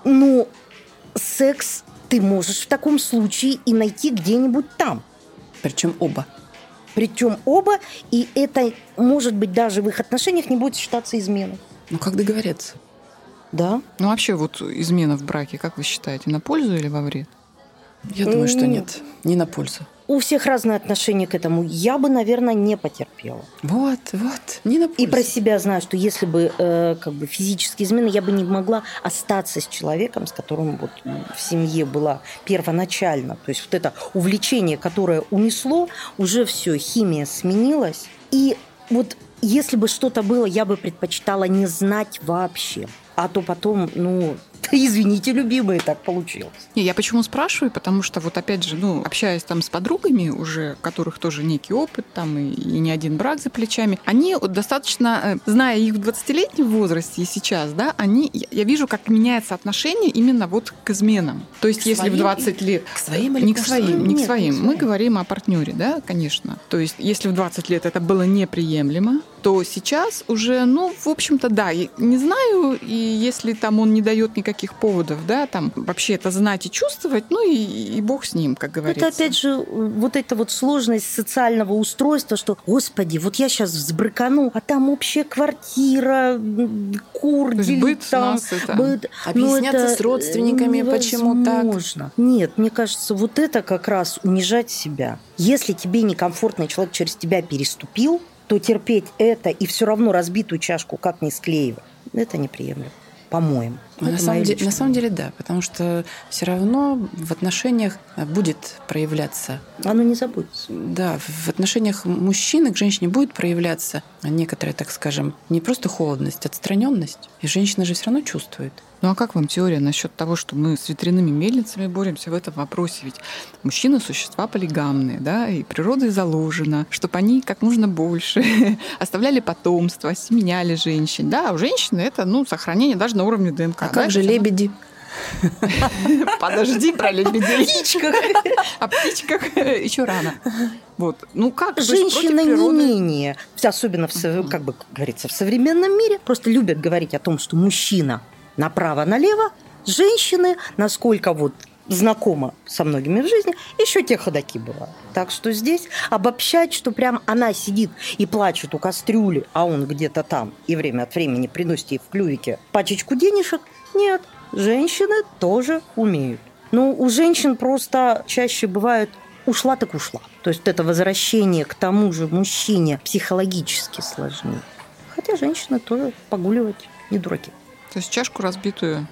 Ну, секс ты можешь в таком случае и найти где-нибудь там. Причем оба. Причем оба, и это, может быть, даже в их отношениях не будет считаться изменой. Ну, как договорятся? Да? Ну, вообще, вот измена в браке, как вы считаете, на пользу или во вред? Я думаю, что нет. Не на пользу. У всех разное отношение к этому. Я бы, наверное, не потерпела. Вот, вот. Не на. И про себя знаю, что если бы э, как бы физические измены, я бы не могла остаться с человеком, с которым вот в семье была первоначально. То есть вот это увлечение, которое унесло, уже все, химия сменилась. И вот если бы что-то было, я бы предпочитала не знать вообще. А то потом, ну, *laughs* извините, любимые, так получилось. Не, я почему спрашиваю, потому что вот опять же, ну, общаясь там с подругами уже, у которых тоже некий опыт там и, и не один брак за плечами, они вот достаточно, э, зная их в 20-летнем возрасте и сейчас, да, они, я, вижу, как меняется отношение именно вот к изменам. То есть К если в своим 20 лет... К своим или Не к своим, своим? не к своим. Мы своим. говорим о партнере, да, конечно. То есть, если в 20 лет это было неприемлемо, то сейчас уже, ну, в общем-то, да, не знаю, и если там он не дает никаких поводов, да, там вообще это знать и чувствовать, ну и, и бог с ним, как говорится. Это опять же вот эта вот сложность социального устройства, что, господи, вот я сейчас взбрыкану, а там общая квартира, есть быт там, нас это... быт. Но Объясняться это с родственниками, почему так. невозможно. Нет, мне кажется, вот это как раз унижать себя. Если тебе некомфортно, человек через тебя переступил, то терпеть это и все равно разбитую чашку как не склеивать, это неприемлемо, по-моему. Ну, на, самом деле, на самом деле, да, потому что все равно в отношениях э, будет проявляться, Оно не забудется. да, в отношениях мужчины к женщине будет проявляться некоторая, так скажем, не просто холодность, а отстраненность. И женщина же все равно чувствует. Ну а как вам теория насчет того, что мы с ветряными мельницами боремся в этом вопросе? Ведь мужчины существа полигамные, да, и природой заложено, чтобы они как можно больше *laughs* оставляли потомство, осеменяли женщин. Да, а у женщины это, ну, сохранение даже на уровне ДНК. А да, как же лебеди? *laughs* Подожди про лебедей. О птичках еще рано. Вот. Ну как? Женщины не менее, особенно, в, как бы говорится, в современном мире, просто любят говорить о том, что мужчина направо-налево, женщины, насколько вот знакома со многими в жизни, еще те ходаки бывают. Так что здесь обобщать, что прям она сидит и плачет у кастрюли, а он где-то там и время от времени приносит ей в клювике пачечку денежек, нет. Женщины тоже умеют. Ну, у женщин просто чаще бывает ушла так ушла. То есть это возвращение к тому же мужчине психологически сложнее. Хотя женщины тоже погуливать не дураки. То есть чашку разбитую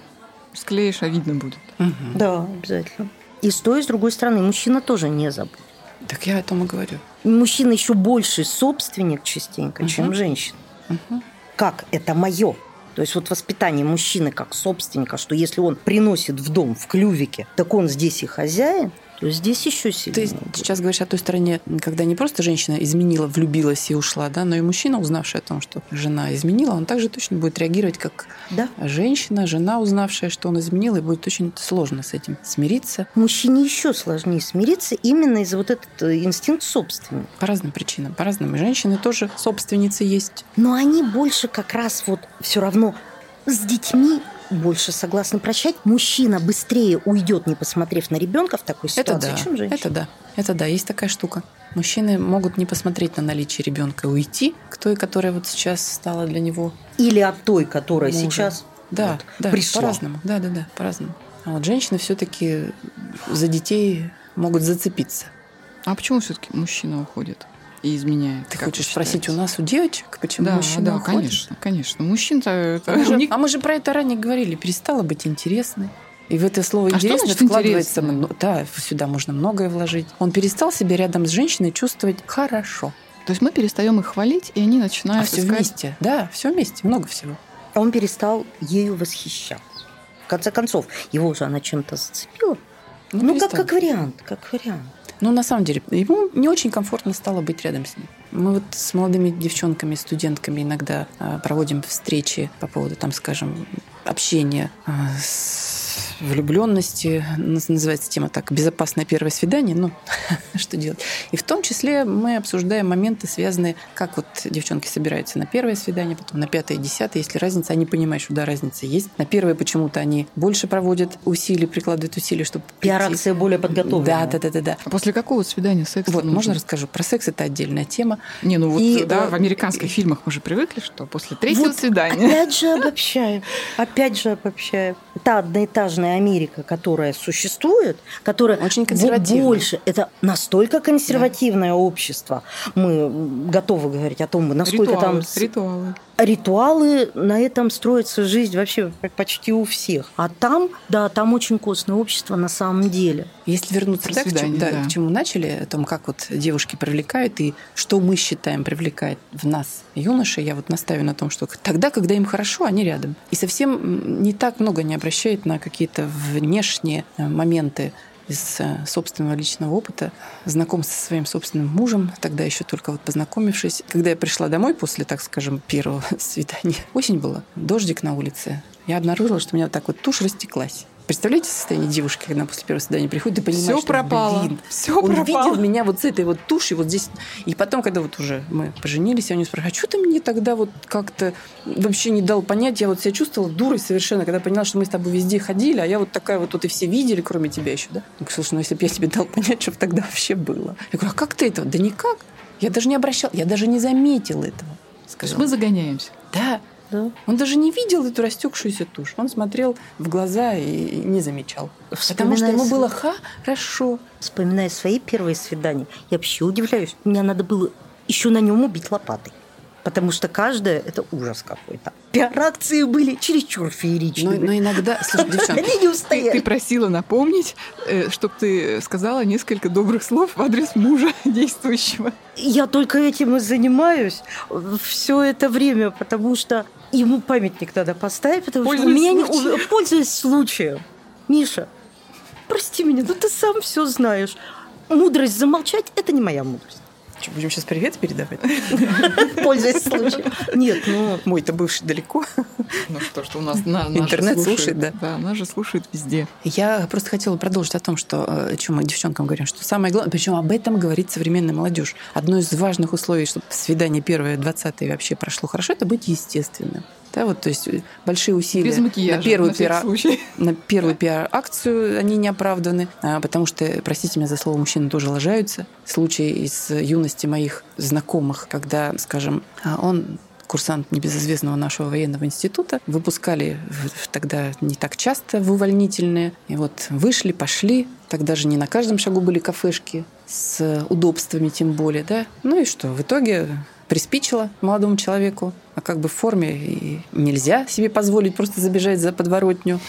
склеишь, а видно будет. Мгм. Да, обязательно. И с той, и с другой стороны, мужчина тоже не забудет. Так я о том и говорю. Мужчина еще больше собственник частенько, чем Мгм. женщина. Мгм. Как это мое? То есть вот воспитание мужчины как собственника, что если он приносит в дом в клювике, так он здесь и хозяин, то здесь еще сильнее. Ты будет. сейчас говоришь о той стороне, когда не просто женщина изменила, влюбилась и ушла, да, но и мужчина, узнавший о том, что жена изменила, он также точно будет реагировать, как Да. женщина, жена, узнавшая, что он изменил, и будет очень сложно с этим смириться Мужчине еще сложнее смириться именно из-за вот этот э, инстинкт собственника. по разным причинам. По разным. И женщины тоже собственницы есть. Но они больше как раз вот все равно с детьми больше согласны прощать. Мужчина быстрее уйдет, не посмотрев на ребенка в такой Это ситуации, да. чем женщина. Это да. Это да, есть такая штука. Мужчины могут не посмотреть на наличие ребенка и уйти к той, которая вот сейчас стала для него Или от той, которая Мужа. сейчас Да, вот да, пришла. по-разному. Да, да, да, по-разному. А вот женщины все-таки за детей могут зацепиться. А почему все-таки мужчина уходит и изменяет? Ты как хочешь спросить у нас, у девочек, почему Да, мужчина да, уходит? конечно, конечно. Мужчин-то это А мы, же, них- а мы же про это ранее говорили. Перестало быть интересной. И в это слово А интересно вкладывается... интересно? Да, сюда можно многое вложить. Он перестал себя рядом с женщиной чувствовать хорошо. То есть мы перестаем их хвалить, и они начинают а все искать- вместе. Да, все вместе, много всего. Он перестал ею восхищаться. В конце концов, его же она чем-то зацепила. Ну, как, перестал. как вариант, как вариант. Ну, на самом деле, ему не очень комфортно стало быть рядом с ней. Мы вот с молодыми девчонками, студентками иногда а, проводим встречи по поводу, там, скажем, общения а, с влюбленности. Наз- Называется тема так «Безопасное первое свидание». Ну, *laughs* что делать? И в том числе мы обсуждаем моменты, связанные, как вот девчонки собираются на первое свидание, потом на пятое, десятое. Если разница, они понимают, что да, разница есть. На первое почему-то они больше проводят усилий, прикладывают усилия, чтобы. Пиар-акция более подготовленная. Да, да, да, да, да. А после какого свидания секс? Вот, можно расскажу. Про секс это отдельная тема. Не, ну вот, И, да, э, в американских фильмах мы же привыкли, что после третьего Вот свидания... Опять же обобщаем. Опять же обобщаем. Та одноэтажная Америка, которая существует, которая Очень больше, это настолько консервативное общество. Мы готовы говорить о том, насколько Ритуалы, там ритуалы. Ритуалы, на этом строится жизнь вообще почти у всех. А там, да, там очень костное общество на самом деле. Если вернуться Про да, к, чему, да, да. к чему начали, о том, как вот девушки привлекают и что мы считаем привлекает в нас юношей, я вот настаиваю на том, что тогда, когда им хорошо, они рядом. И совсем не так много не обращает на какие-то внешние э, моменты из э, собственного личного опыта, знакомства со своим собственным мужем, тогда еще только вот познакомившись. Когда я пришла домой после, так скажем, первого *laughs* свидания, осень была, дождик на улице, я обнаружила, что у меня вот так вот тушь растеклась. Представляете состояние девушки, когда она после первого свидания приходит и понимает, Все что, пропало. блин, Все он пропало. видел меня вот с этой вот тушью вот здесь. И потом, когда вот уже мы поженились, я у него спрашиваю, а что ты мне тогда вот как-то вообще не дал понять? Я вот себя чувствовала дурой совершенно, когда поняла, что мы с тобой везде ходили, а я вот такая вот тут и все видели, кроме тебя еще, да? Я говорю, слушай, ну если бы я тебе дал понять, что тогда вообще было. Я говорю, а как ты этого? Да никак. Я даже не обращал, я даже не заметил этого. То есть Сказала. мы загоняемся. Да, Да. он даже не видел эту растекшуюся тушь. Он смотрел в глаза и не замечал. Потому что ему Вспоминая было хорошо. Вспоминая свои первые свидания, я вообще удивляюсь. Мне надо было еще на нем убить лопатой. Потому что каждое – это ужас какой-то. Пиар-акции были чересчур Но, фееричными. но иногда, слушай, *laughs* не Ты, просила напомнить, чтобы ты сказала несколько добрых слов в адрес мужа *laughs* действующего. Я только этим и занимаюсь все это время, потому что ему памятник надо поставить, потому что меня не- случаем. пользуясь случаем. Миша, прости меня, но ты сам все знаешь. Мудрость замолчать – это не моя мудрость. Что, будем сейчас привет передавать? *laughs* Пользуясь случаем. Нет, ну... Мой-то бывший далеко. Ну что, что у нас на, Интернет слушает, да. Да, нас же слушают везде. Я просто хотела продолжить о том, что, э, о чем мы девчонкам говорим, что самое главное, причем об этом говорит современная молодежь. Одно из важных условий, чтобы свидание первое, двадцатое вообще прошло хорошо, это быть естественным. Да, вот, то есть э, большие усилия Без макияжа, на первую, на пиар- случай. на первую пиар-акцию они не оправданы, а, потому что, простите меня за слово, мужчины тоже лажаются. Случаи из юности моих знакомых, когда, скажем, а, он курсант небезызвестного нашего военного института, выпускали тогда не так часто в увольнительные. И вот вышли, пошли. Тогда же не на каждом шагу были кафешки с удобствами тем более, да. Ну и что, в итоге приспичило молодому человеку, а как бы в форме и нельзя себе позволить просто забежать за подворотню.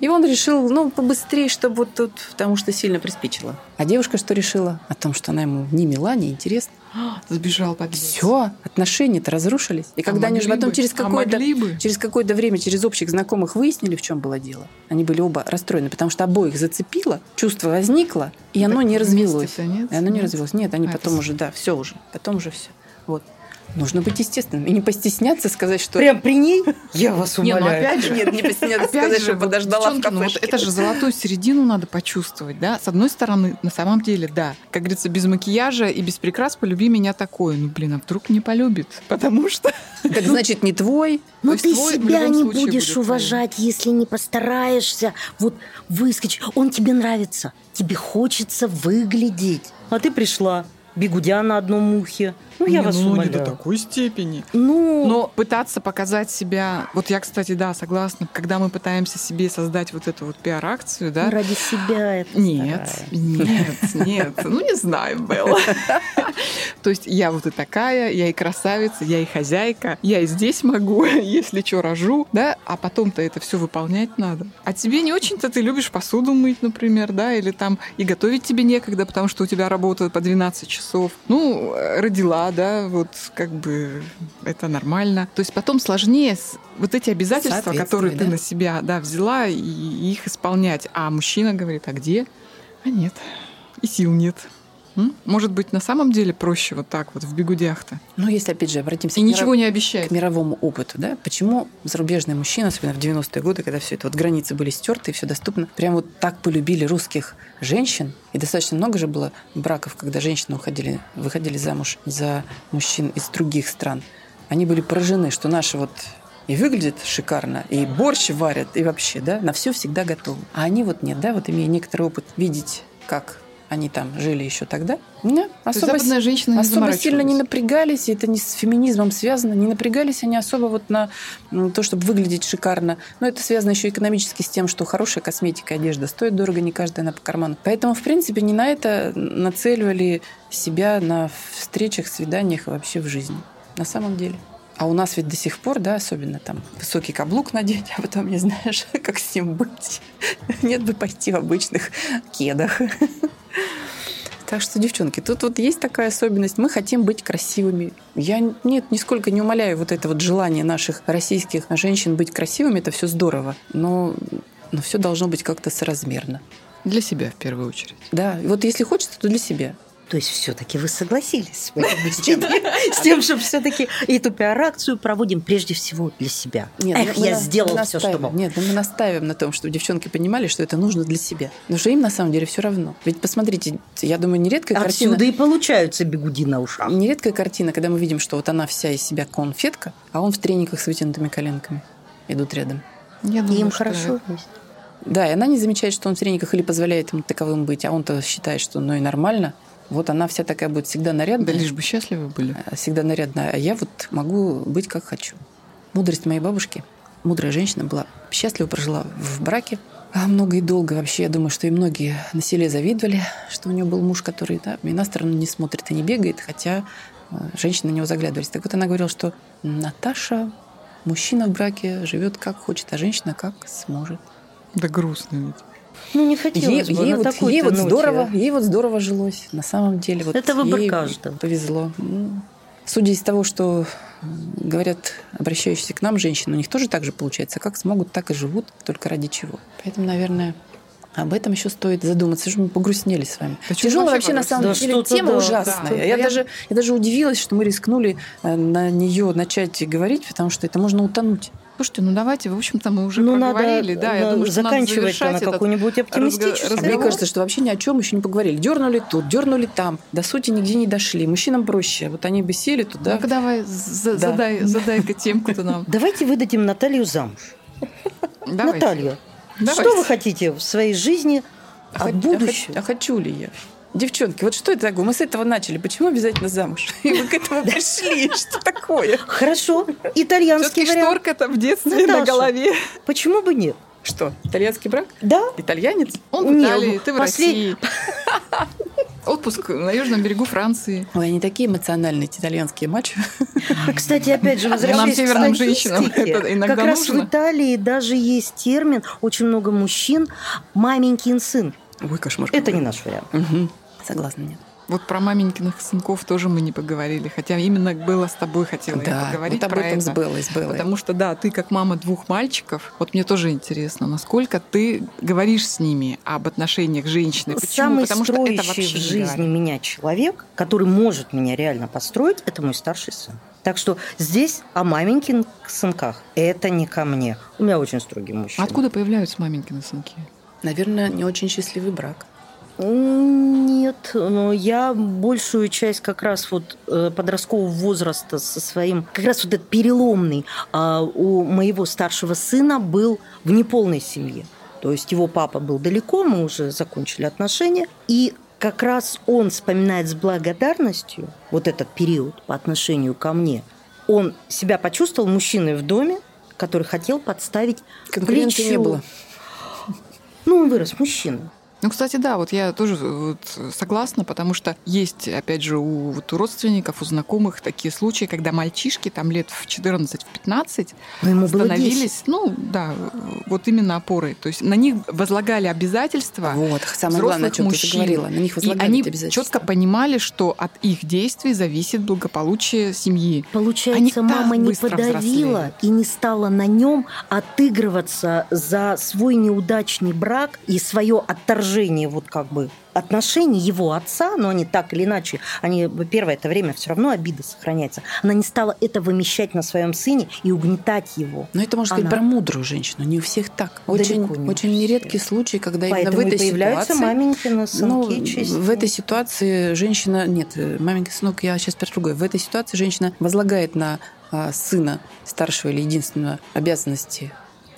И он решил, ну, побыстрее, чтобы вот тут, потому что сильно приспичило. А девушка что решила? О том, что она ему не мила, не интересна. *gasps* Сбежал под Все, отношения-то разрушились. И когда они же потом бы, через а какое-то бы. через какое-то время, через общих знакомых выяснили, в чем было дело. Они были оба расстроены, потому что обоих зацепило, чувство возникло, и оно Так не развелось. вместе-то нет? И оно не Нет? развелось. Нет, они А, потом это- уже, да, все уже. Потом уже все. Вот. Нужно быть естественным. И не постесняться сказать, что... Прям при ней? Я вас Не, ну умоляю. опять же, Нет, не постесняться Опять сказать, же, что подождала в ну, это же золотую середину надо почувствовать, да? С одной стороны, на самом деле, да. Как говорится, без макияжа и без прикрас полюби меня такое. Ну, блин, а вдруг не полюбит? Потому что... Это *laughs* значит не твой. Но То есть ты себя не будешь уважать, если не постараешься вот выскочить. Он тебе нравится, тебе хочется выглядеть. А ты пришла, бегудя на одном ухе. Ну, я Не, вас ну, не умоляю. до такой степени. Ну, Но пытаться показать себя... Вот я, кстати, да, согласна. Когда мы пытаемся себе создать вот эту вот пиар-акцию, да, ради себя это Нет, стараюсь. нет, нет. Ну, не знаю, Белла. *laughs* То есть я вот и такая, я и красавица, я и хозяйка, я и здесь могу, *laughs* если что, рожу, да, а потом-то это все выполнять надо. А тебе не очень-то ты любишь посуду мыть, например, да, или там и готовить тебе некогда, потому что у тебя работа по 12 часов. Ну, э, родила, да, вот как бы это нормально. То есть потом сложнее вот эти обязательства, которые ты да. на себя, да, взяла, и их исполнять. А мужчина говорит, а где? А нет, и сил нет. Может быть, на самом деле проще вот так вот в бегудях-то. Ну, если, опять же, обратимся И к ничего миров- не обещает. к мировому опыту, да? Почему зарубежные мужчины, особенно в 90-е годы, когда все это вот границы были стерты и все доступно, прям вот так полюбили русских женщин, и достаточно много же было браков, когда женщины уходили, выходили замуж за мужчин из других стран. Они были поражены, что наши вот и выглядят шикарно, и борщ варят, и вообще, да, на все всегда готовы. А они вот нет, да, вот имея некоторый опыт, видеть, как они там жили еще тогда, да, особо западная женщина не особо сильно не напрягались, и это не с феминизмом связано, не напрягались они особо вот на то, чтобы выглядеть шикарно. Но это связано еще экономически с тем, что хорошая косметика, одежда стоит дорого, не каждая она по карману. Поэтому, в принципе, не на это нацеливали себя на встречах, свиданиях и вообще в жизни. На самом деле. А у нас ведь до сих пор, да, особенно там высокий каблук надеть, а потом не знаешь, *laughs* как с ним быть. Нет бы пойти в обычных кедах. *laughs* Так что, девчонки, тут вот есть такая особенность. Мы хотим быть красивыми. Я нет, нисколько не умоляю вот это вот желание наших российских женщин быть красивыми. Это все здорово. Но, но все должно быть как-то соразмерно. Для себя в первую очередь. Да, вот если хочется, то для себя. То есть все-таки вы согласились с тем, *laughs* с тем, *laughs* что все-таки эту пиар-акцию проводим прежде всего для себя. Нет, Эх, мы я мы все, что мог. Нет, ну мы настаиваем на том, чтобы девчонки понимали, что это нужно для себя. Потому что им на самом деле все равно. Ведь посмотрите, я думаю, нередкая картина... Отсюда и получаются бегуди на ушах. Нередкая картина, когда мы видим, что вот она вся из себя конфетка, а он в трениках с вытянутыми коленками идут рядом. Я И думаю, им хорошо вместе. Да, и она не замечает, что он в трениках или позволяет ему таковым быть, а он-то считает, что ну и нормально. Вот она вся такая будет всегда Да нарядная, лишь бы счастливы были. а, всегда нарядная, а я вот могу быть как хочу. Мудрость моей бабушки, мудрая женщина была, счастливо прожила в браке, а много и долго вообще, я думаю, что и многие на селе завидовали, что у нее был муж, который да, и на сторону не смотрит и не бегает, хотя э, женщины на него заглядывались. Так вот она говорила, что Наташа, мужчина в браке живет как хочет, а женщина как сможет. Да грустно ведь. Ну, не Ей, хотелось бы ей на вот, ей вот здорово, ей вот здорово жилось. На самом деле, вот Это выбор ей каждого. Повезло. Ну, Судя из того, что говорят обращающиеся к нам женщины, у них тоже так же получается. Как смогут, так и живут, только ради чего. Поэтому, наверное, Об этом еще стоит задуматься, что мы погрустнели с вами. Чё Тяжелая вообще вообще на самом Да деле тема да, ужасная. да. Я, Я- даже, я даже удивилась, что мы рискнули э, на нее начать говорить, потому что это можно утонуть. Слушайте, ну давайте, в общем-то, мы уже ну, надо проговорили. да, я думаю, что надо заканчивать завершать на этот какой-нибудь оптимистический. разговор. Мне кажется, что вообще ни о чем еще не поговорили. Дернули тут, дернули там. До сути нигде не дошли. Мужчинам проще. Вот они бы сели туда. Ну-ка давай, за- Да. задай, задай-ка темку-то нам. *laughs* Давайте выдадим Наталью замуж. Давайте. Наталья, Давайте. что вы хотите в своей жизни А от будущего? А, хот- а хочу ли я? Девчонки, вот что это такое? Мы с этого начали. Почему обязательно замуж? *laughs* И вы к этому пришли. Что такое? Хорошо, итальянский вариант. шторка-то в детстве на Наташа. голове. Почему бы нет? Что, итальянский брак? Да? Итальянец? Он в Италии, ну, ты в России. *laughs* Отпуск на южном берегу Франции. Ой, они такие эмоциональные, эти итальянские мачо. *laughs* Кстати, опять же, возвращаясь северным к женщинам это иногда как раз нужно. в Италии даже есть термин, очень много мужчин, маменькин сын. Ой, кошмар. Это не наш вариант. Угу. Согласна, нет. Вот про маменькиных сынков тоже мы не поговорили. Хотя именно было с тобой хотела я Да, поговорить вот об про этом это. с Беллой, с Беллой. Потому что, да, ты как мама двух мальчиков, вот мне тоже интересно, насколько ты говоришь с ними об отношениях женщины. Почему? Самый Потому что это вообще в жизни меня человек, который может меня реально построить, это мой старший сын. Так что здесь о маменькин сынках это не ко мне. У меня очень строгий мужчина. Откуда появляются маменькины сынки? Наверное, не очень счастливый брак. Нет, но я большую часть как раз вот э, подросткового возраста со своим, как раз вот этот переломный а, у моего старшего сына был в неполной семье. То есть его папа был далеко, мы уже закончили отношения, и как раз он вспоминает с благодарностью вот этот период по отношению ко мне. Он себя почувствовал мужчиной в доме, который хотел подставить Конкуренции плечо. не было. Ну, он вырос мужчиной. Ну, кстати, да, вот я тоже вот согласна, потому что есть, опять же, у, вот у родственников, у знакомых такие случаи, когда мальчишки там лет в 14, в 15 Но ему было 10. становились, ну, да, вот именно опорой. То есть на них возлагали обязательства Вот, самое главное, о взрослых чем ты мужчин. говорила. На них И возлагали они эти обязательства. четко понимали, что от их действий зависит благополучие семьи. Они Получается, так мама не подавила взрослеют. и не стала на нем отыгрываться за свой неудачный брак и свое отторжение вот как бы отношений его отца, но они так или иначе, они первое это время все равно обида сохраняется. Она не стала это вымещать на своем сыне и угнетать его. Но это можно сказать Она- про мудрую женщину. Не у всех так. Очень, не очень нередкий случай, когда Поэтому именно в этой появляются ситуации... маменькины Ну, сынки честные. в этой ситуации женщина... Нет, э, маменький сынок, я сейчас про другое. В этой ситуации женщина возлагает на а, сына старшего или единственного обязанности,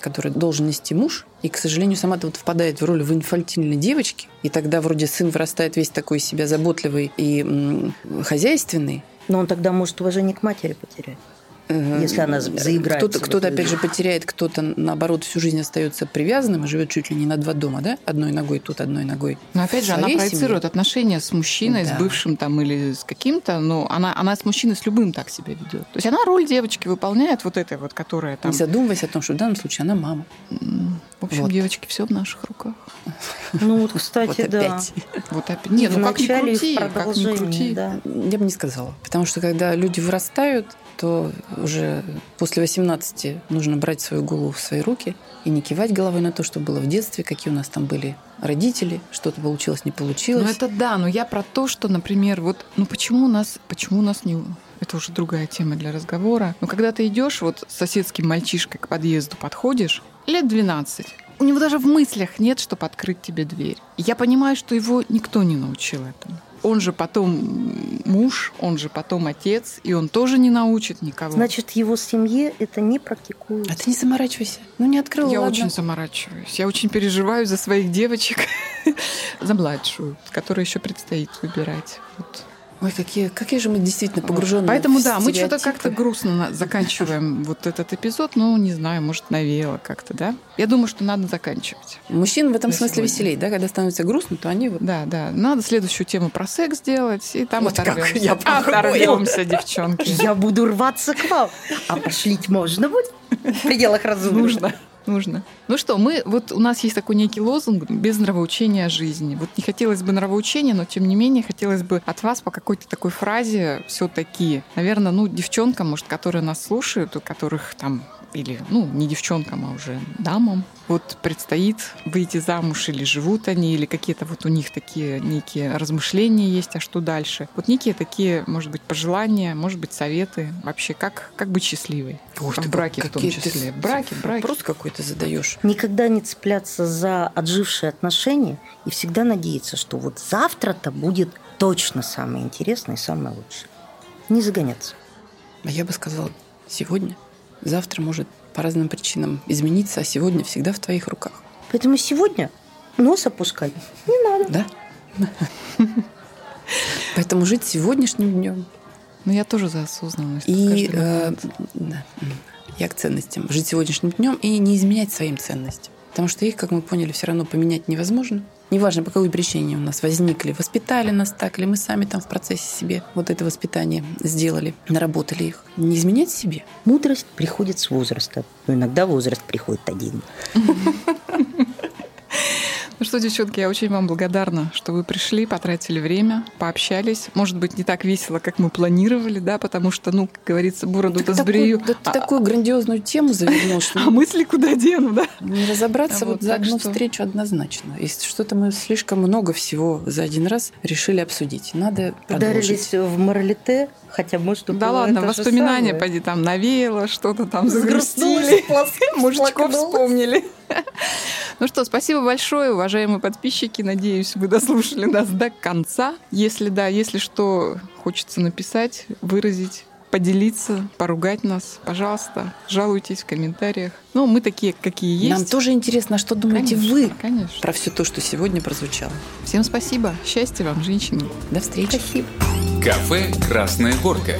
которые должен нести муж, и, к сожалению, сама-то вот впадает в роль в инфантильной девочки, и тогда вроде сын вырастает весь такой себя заботливый и м, хозяйственный, Но он тогда может уважение к матери потерять. Если она за- заиграется Кто-то, кто-то опять же, потеряет, кто-то, наоборот, всю жизнь остается привязанным и живет чуть ли не на два дома, да? Одной ногой тут, одной ногой. Но опять же, она проецирует семье. отношения с мужчиной, Да. с бывшим там или с каким-то, но она, она с мужчиной с любым так себя ведет. То есть она роль девочки выполняет вот этой вот, которая там... Не задумываясь о том, что в данном случае она мама. В общем, Вот. девочки, все в наших руках. Ну вот, кстати, вот да. опять. Вот опять. Нет, ну как в крути, как ни продолжении, крути. да. Я бы не сказала. Потому что когда люди вырастают, то уже после 18 нужно брать свою голову в свои руки и не кивать головой на то, что было в детстве, какие у нас там были родители, что-то получилось, не получилось. Ну это да, но я про то, что, например, вот, ну почему у нас, почему у нас не... Это уже другая тема для разговора. Но когда ты идешь вот с соседским мальчишкой к подъезду подходишь, лет 12, у него даже в мыслях нет, чтобы открыть тебе дверь. Я понимаю, что его никто не научил этому. Он же потом муж, он же потом отец, и он тоже не научит никого. Значит, его семье это не практикуется. А ты не заморачивайся. Ну, не открыла, я ладно. очень заморачиваюсь. Я очень переживаю за своих девочек, *laughs* за младшую, которую еще предстоит выбирать. Вот. Ой, какие, какие же мы действительно погружены Поэтому в да, мы что-то как-то грустно заканчиваем *laughs* вот этот эпизод. Ну, не знаю, может, навеяло как-то, да? Я думаю, что надо заканчивать. Мужчин в этом смысле сегодня. веселей, да? Когда становится грустно, то они вот Да, да. Надо следующую тему про секс сделать, и там Вот как оторвемся. я *laughs* попробую. Оторвемся, девчонки. Я буду рваться к вам. А пошлить можно будет? В пределах разумного. Нужно. Нужно. Ну что, мы вот у нас есть такой некий лозунг без нравоучения жизни. Вот не хотелось бы нравоучения, но тем не менее хотелось бы от вас по какой-то такой фразе все-таки, наверное, ну девчонкам, может, которые нас слушают, у которых там или, ну, не девчонкам, а уже дамам, вот предстоит выйти замуж, или живут они, или какие-то вот у них такие некие размышления есть, а что дальше. Вот некие такие, может быть, пожелания, может быть, советы вообще, как, как быть счастливой. Ух в ты, браке в том числе. ты в браке. Вопрос какой-то задаешь. Никогда не цепляться за отжившие отношения и всегда надеяться, что вот завтра-то будет точно самое интересное и самое лучшее. Не загоняться. А я бы сказала, сегодня, завтра может по разным причинам измениться, а сегодня всегда в твоих руках. Поэтому сегодня нос опускать не надо. Да? Поэтому жить сегодняшним днем. Ну, я тоже за осознанность. И каждый э, да, я к ценностям. Жить сегодняшним днем и не изменять своим ценностям. Потому что их, как мы поняли, все равно поменять невозможно. Неважно, по какой причине у нас возникли, воспитали нас так, или мы сами там в процессе себе вот это воспитание сделали, наработали их. Не изменять себе. Мудрость приходит с возраста. Но иногда возраст приходит один. *laughs* Ну что, девчонки, я очень вам благодарна, что вы пришли, потратили время, пообщались. Может быть, не так весело, как мы планировали, да, потому что, ну, как говорится, бороду-то сбрею. да ты а, такую грандиозную тему завернул, что *laughs* а мысли куда дену, да? не разобраться Вот, за одну встречу однозначно. Если что-то мы слишком много всего за один раз решили обсудить. Надо продолжить. Ударились в моралите, хотя, может, Да ладно, воспоминания, пойди, там навеяло, что-то там загрустили. *laughs* *laughs* Мужичков вспомнили. Ну что, спасибо большое, уважаемые подписчики. Надеюсь, вы дослушали нас до конца. Если да, если что хочется написать, выразить, поделиться, поругать нас, пожалуйста, жалуйтесь в комментариях. Ну, мы такие, какие есть. Нам тоже интересно, а что думаете Конечно, вы Конечно. про все то, что сегодня прозвучало. Всем спасибо. Счастья вам, женщины. До встречи. Спасибо. Кафе «Красная горка».